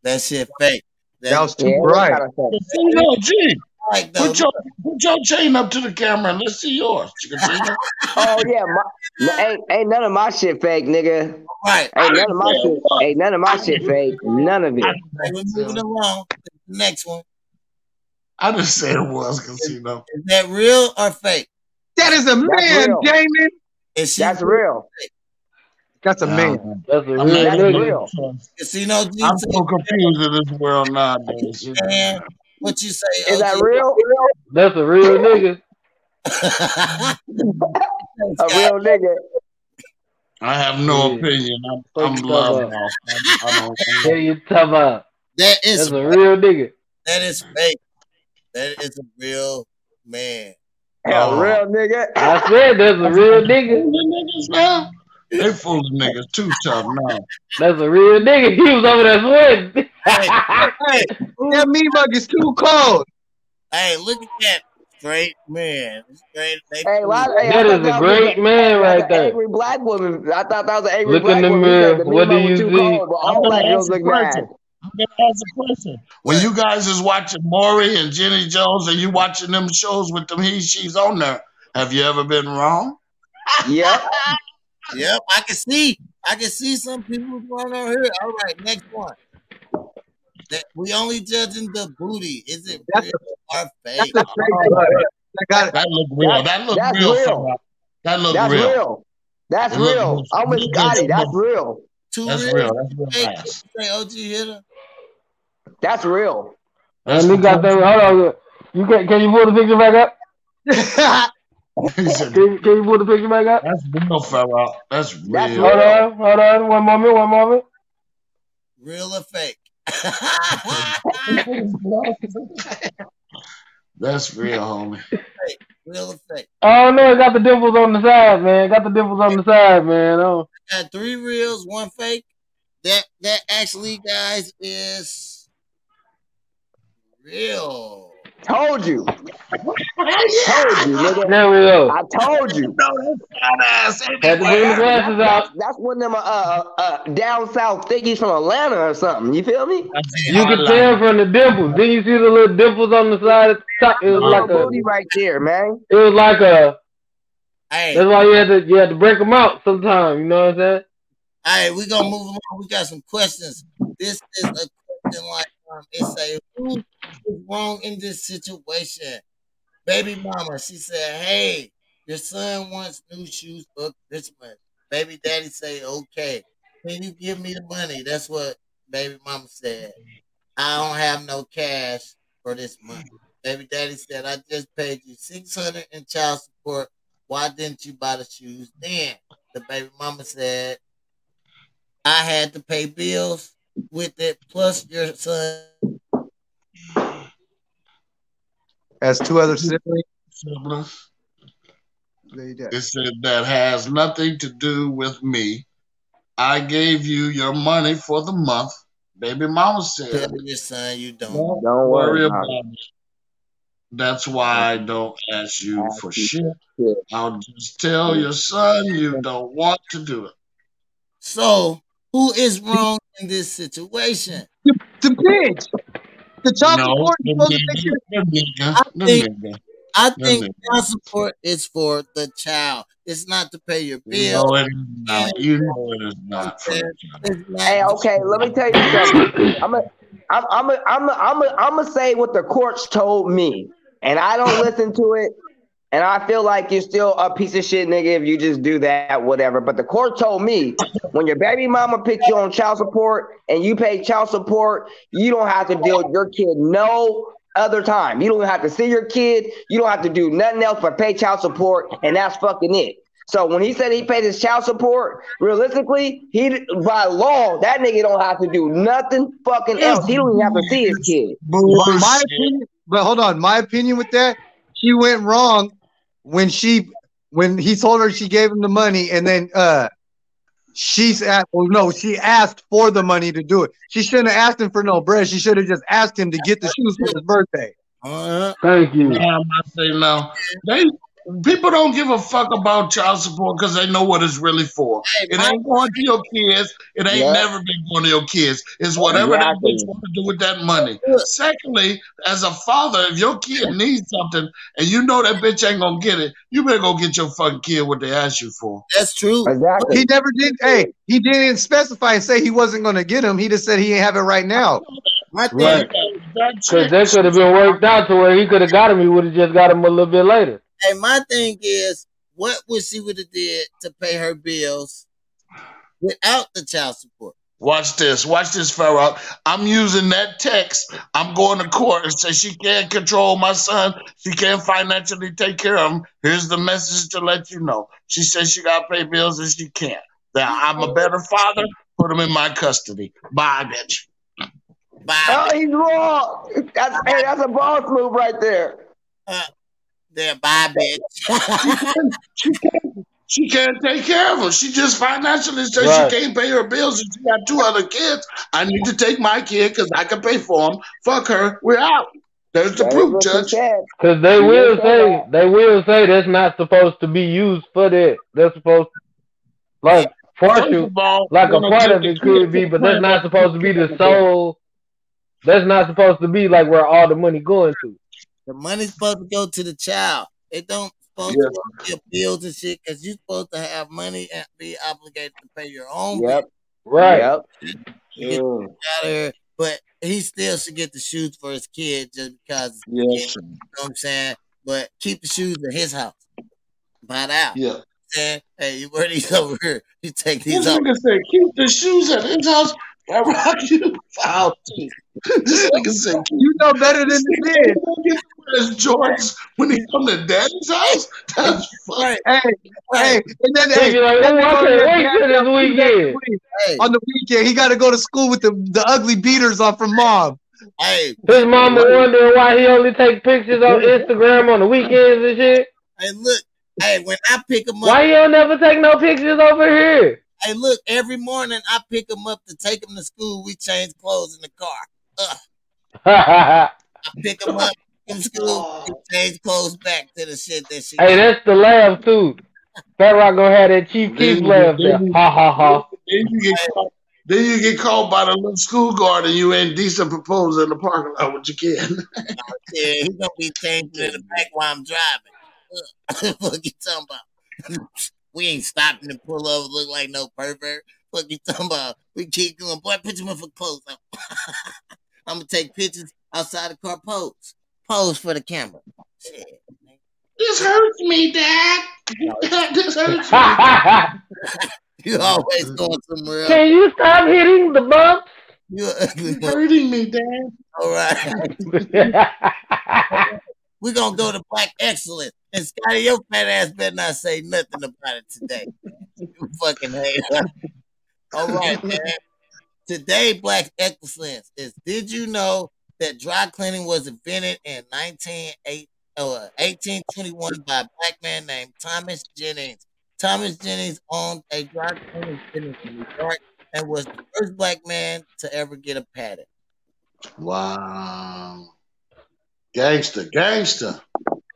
That shit fake. That was too Yeah, bright. looks kinda fake. No, G, like though. put your put your chain up to the camera and let's see yours. Oh yeah, my, ain't ain't none of my shit fake, nigga. Right. Ain't none of my shit. Ain't none of my shit fake. None of it. We're moving along. next one. I just said it was casino. Is that real or fake? That is a man, real. Damon. Is she That's real. That's a man. That's a I'm real That's nigga. real. Casino G I'm so confused in this world nowadays. man, what you say? Is that real? That's a real nigga. A real nigga. I have no Yeah. opinion. I'm, What I'm you love talking. I, I don't. You talking about. that That's is a real nigga. that is fake. That is a real man. A Oh. real nigga. I said that's a real nigga. Fooling niggas now. They fooling niggas too tough now. That's a real nigga. He was over there sweating. Hey, That meat mug is too cold. hey, look at that straight man. Straight, they Hey, why, hey, I That is a great a- man right an there. Angry black woman. I thought that was an angry Look black in the woman. mirror. the What do you see? cold, all I'm black gonna girls ask look a mad. question. I'm gonna ask a question. When you guys is watching Maury and Jenny Jones and you watching them shows with them he she's on there, have you ever been wrong? Yep. Yep, I can see. I can see some people going on here. All right, next one. That we only judging the booty. Is it That's real or That's fake? a fake blood. I got it. That look real. That look That's real. real. Farrah. That look That's real. real. That's Look, real. look, I'm with look, Scotty. look, That's look. real. Too That's real. real. That's real Fake. fast. Say OG hitter. That's real. That's And he got that. Hold on. You can, can you pull the picture back up? He said, Can, you- can you pull the picture back up? That's real, Farrah. That's real. That's Hold on. Hold on. One moment. One moment. Real or fake? That's real, homie. real or fake? Oh no, I got the dimples on the side, man. Got the dimples on the side, man. Oh, Got three reels, one fake. That that actually, guys, is real. Told you. Told you, nigga. there we go. I told you. No, that's fat Had to bring the glasses out. that's one of them uh, uh, uh, down south thingies from Atlanta or something. You feel me? You can tell from the dimples. Then you see the little dimples on the side at the top. It was Little like a. booty right there, man. It was like a. Hey, That's why you had to you had to break them out sometime. You know what I'm saying? All right, we gonna move along. We got some questions. This is a question like um, it say, who is wrong in this situation? Baby mama, she said, "Hey, your son wants new shoes for Christmas." Baby daddy say, "Okay, can you give me the money?" That's what baby mama said. I don't have no cash for this month. Baby daddy said, "I just paid you six hundred in child support. Why didn't you buy the shoes then?" The baby mama said, I had to pay bills with it, plus your son. Has two other siblings. Siblings. They did. It said that has nothing to do with me. I gave you your money for the month. Baby mama said, Tell your son you don't. Don't Don't worry worry about about it. That's why I don't ask you Ask for shit. shit. I'll just tell your son you don't want to do it. So, who is wrong in this situation? The bitch. The child No, support is supposed to make nigga, sure. I think- nigga. I think nigga- child support is for the child. It's not to pay your You bills. know it is not. You know it is not. for the child. It's not Hey, okay, let me tell you something. I'm a, I'm, I'm, a, I'm, a, I'm, a, I'm gonna say what the courts told me, and I don't listen to it, and I feel like you're still a piece of shit, nigga, if you just do that, whatever. But the court told me when your baby mama puts you on child support and you pay child support, you don't have to deal with your kid no other time. You don't have to see your kid. You don't have to do nothing else but pay child support, and that's fucking it. So when he said he paid his child support, realistically, he by law that nigga don't have to do nothing fucking else. He don't even have to see his kid. My opinion, but hold on, my opinion with that, she went wrong when she when he told her she gave him the money and then uh she's at well no she asked for the money to do it she shouldn't have asked him for no bread she should have just asked him to get the shoes for his birthday Uh, Thank you. Now I say no. They people don't give a fuck about child support because they know what it's really for. hey, It ain't going to your kids. It ain't Yeah. never been going to your kids. It's whatever Exactly. that bitch want to do with that money. Secondly, as a father, if your kid needs something and you know that bitch ain't gonna get it, you better go get your fucking kid what they asked you for. that's true. Exactly. he never did hey he didn't specify and say he wasn't going to get him he just said he didn't have it right now My thing, Right. Because chick- that could have been worked out to where he could have got him. He would have just got him a little bit later. Hey, my thing is, what would she would have did to pay her bills without the child support? Watch this. Watch this, Pharaoh. I'm using that text. I'm going to court and say she can't control my son. She can't financially take care of him. Here's the message to let you know. She says she got to pay bills and she can't. That I'm a better father. Put him in my custody. Bye, bitch. Bye. Oh, he's wrong. That's hey, that's a boss move right there. Uh, There, bye, bitch. She can't, she can't take care of him. She just financially says Right. she can't pay her bills and she got two other kids. I need to take my kid because I can pay for him. Fuck her. We're out. There's the That is proof, Judge. Because they He will say say that. they will say that's not supposed to be used for that. They're supposed like First partial, of all, like a part of it could be, but that's not supposed to be the sole. That's not supposed to be like where all the money going to. The money's supposed to go to the child. It don't supposed Yeah. to go to your bills and shit because you're supposed to have money and be obligated to pay your own Yep. Right. Yep. Get Mm. out of here. But he still should get the shoes for his kid just because, you Yes, sir. know what I'm saying? But keep the shoes in his house. Buy it out. Yeah. Saying, hey, you wear these over here. You take This these off. nigga said, keep the shoes at his house. I rock you out. This nigga said, keep you know better than the kid his Jordans when he come to daddy's house. That's fucked. Right, hey hey and then They hey, like, then I can't wait dad's till this weekend." Hey, on the weekend he got to go to school with the, the ugly beaters on from mom hey, His mama wondering why he only take pictures on Instagram on the weekends and shit. hey, look. Hey, when I pick him up, Why he don't never take no pictures over here? hey, look, every morning I pick him up to take him to school. We change clothes in the car. Ugh. hey, I pick him up from school. We change clothes back to the shit that she. that's the laugh too. Fat Rock gonna have that Chief Keef Then, laugh there. then, Ha ha ha. then you get caught. Then you get called by the little school guard and you indecent proposal in the parking lot with your kid. Oh, yeah, he's gonna be changing in the back while I'm driving. Ugh. Fuck you talking about? we ain't stopping to pull over, look like no pervert. Fuck you talking about? We keep going, boy. Put your motherfucking clothes on. I'm gonna take pictures outside the car. Pose, pose for the camera. Shit. this hurts me, Dad. this hurts me. You always going somewhere else. Can you stop hitting the bumps? You're ugly hurting me, Dad. All right. We're gonna go to black excellence. And Scotty, your fat ass better not say nothing about it today. You fucking hater. All right, man. Today, black excellence is did you know that dry cleaning was invented in 198 uh, 1821 by a black man named Thomas Jennings. Thomas Jennings owned a dry cleaning business in New York and was the first black man to ever get a patent. Wow. Gangster, gangster.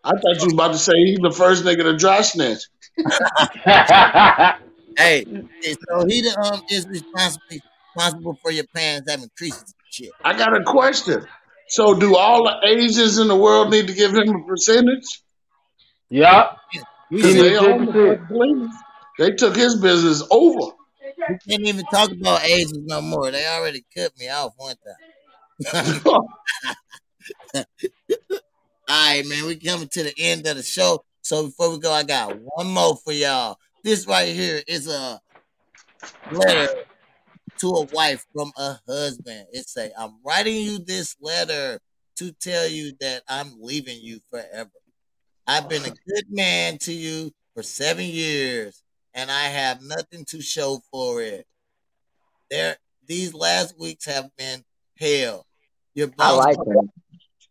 I thought you was about to say he's the first nigga to dry snitch. Hey, so he the, um is responsible responsible for your pants having creases and shit. I got a question. So do all the Asians in the world need to give him a percentage? Yeah. Because they own the 10%. fucking Cleveland. They took his business over. we can't even talk about Asians no more. They already cut me off one time. All right, man, we coming to the end of the show. So before we go, I got one more for y'all. This right here is a letter to a wife from a husband. It say, "I'm writing you this letter to tell you that I'm leaving you forever. I've been a good man to you for seven years, and I have nothing to show for it. There, these last weeks have been hell. Your I boss, like him.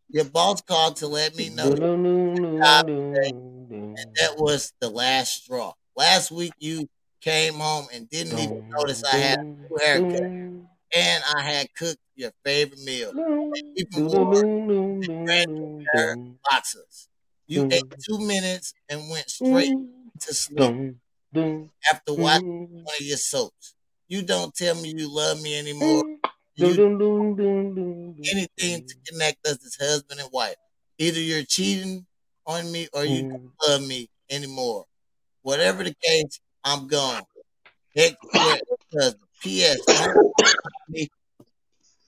your boss called to let me know and that was the last straw. Last week you came home and didn't even notice I had a new haircut, and I had cooked your favorite meal, even more boxes. You ate two minutes and went straight to sleep after watching one of your soaps. You don't tell me you love me anymore. You anything to connect us as husband and wife. Either you're cheating on me or you don't love me anymore. Whatever the case, I'm gone. Heck, husband. P.S. Me,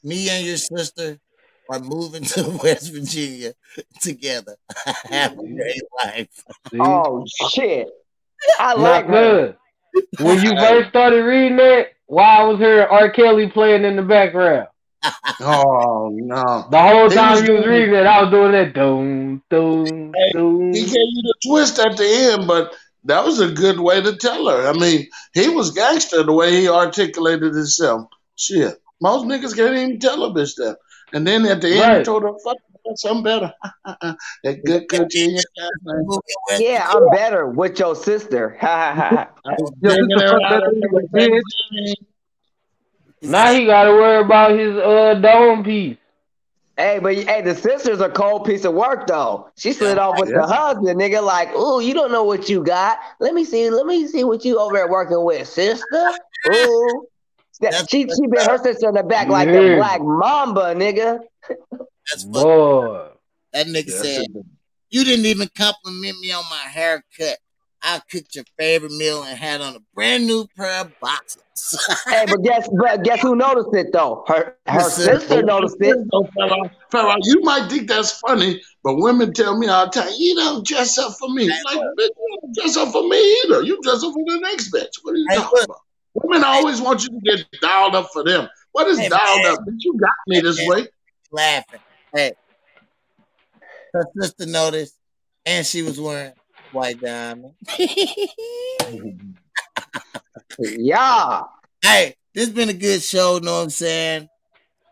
me and your sister are moving to West Virginia together. Have a great life. Oh shit. I like her. good. When you first started reading that, while I was hearing R. Kelly playing in the background. Oh no. The whole He time was you was reading it, I was doing that doom, doom, Hey, doom. He gave you the twist at the end, but that was a good way to tell her. I mean, he was gangster the way he articulated himself. Shit. Most niggas can't even tell a bitch that. And then at the end, he told her, fuck, that's something better. that good cookie in man. Yeah, I'm better with your sister. Now he got to worry about his uh dome piece. Hey, but hey, the sister's a cold piece of work though. She slid off with Yeah. the husband, nigga. Like, ooh, you don't know what you got. Let me see. Let me see what you over there working with, sister. Ooh, That's- she she bit her sister in the back like the Yeah. black mamba, nigga. That's fuck. Boy. That nigga Yeah, said. You didn't even compliment me on my haircut. I cooked your favorite meal and had on a brand new pair of boxers. Hey, but guess but guess who noticed it though? Her her Listen. sister noticed it. So, fella, fella, you might think that's funny, but women tell me all the time, you don't dress up for me. Like, bitch, you don't dress up for me either. You dress up for the next bitch. What are you Hey, talking look. about? Women always want you to get dialed up for them. What is Hey, dialed man. up? Bitch, you got me this Hey, way. Laughing. Hey. Her sister noticed and she was wearing white diamond. Yeah. hey, this has been a good show, know what I'm saying?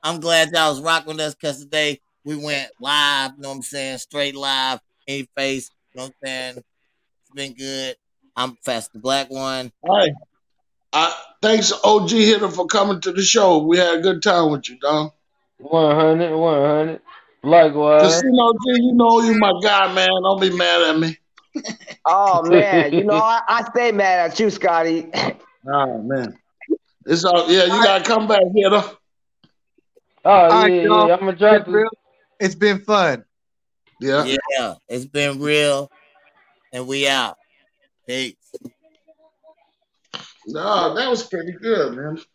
I'm glad y'all was rocking with us because today we went live, know what I'm saying? Straight live, in face, know what I'm saying? It's been good. I'm Fast the Black One. Hey, I, thanks, OG Hitter, for coming to the show. We had a good time with you, dog. 100, 100. Likewise. Casino G, you know you my guy, man. Don't be mad at me. Oh man, you know I, I stay mad at you, Scotty. Oh man. It's all yeah, you gotta come back, Hitter. Oh, All right, yeah, y'all. yeah. I'm going to It's real. It's been fun. Yeah. Yeah, it's been real. And we out. Peace. No, that was pretty good, man.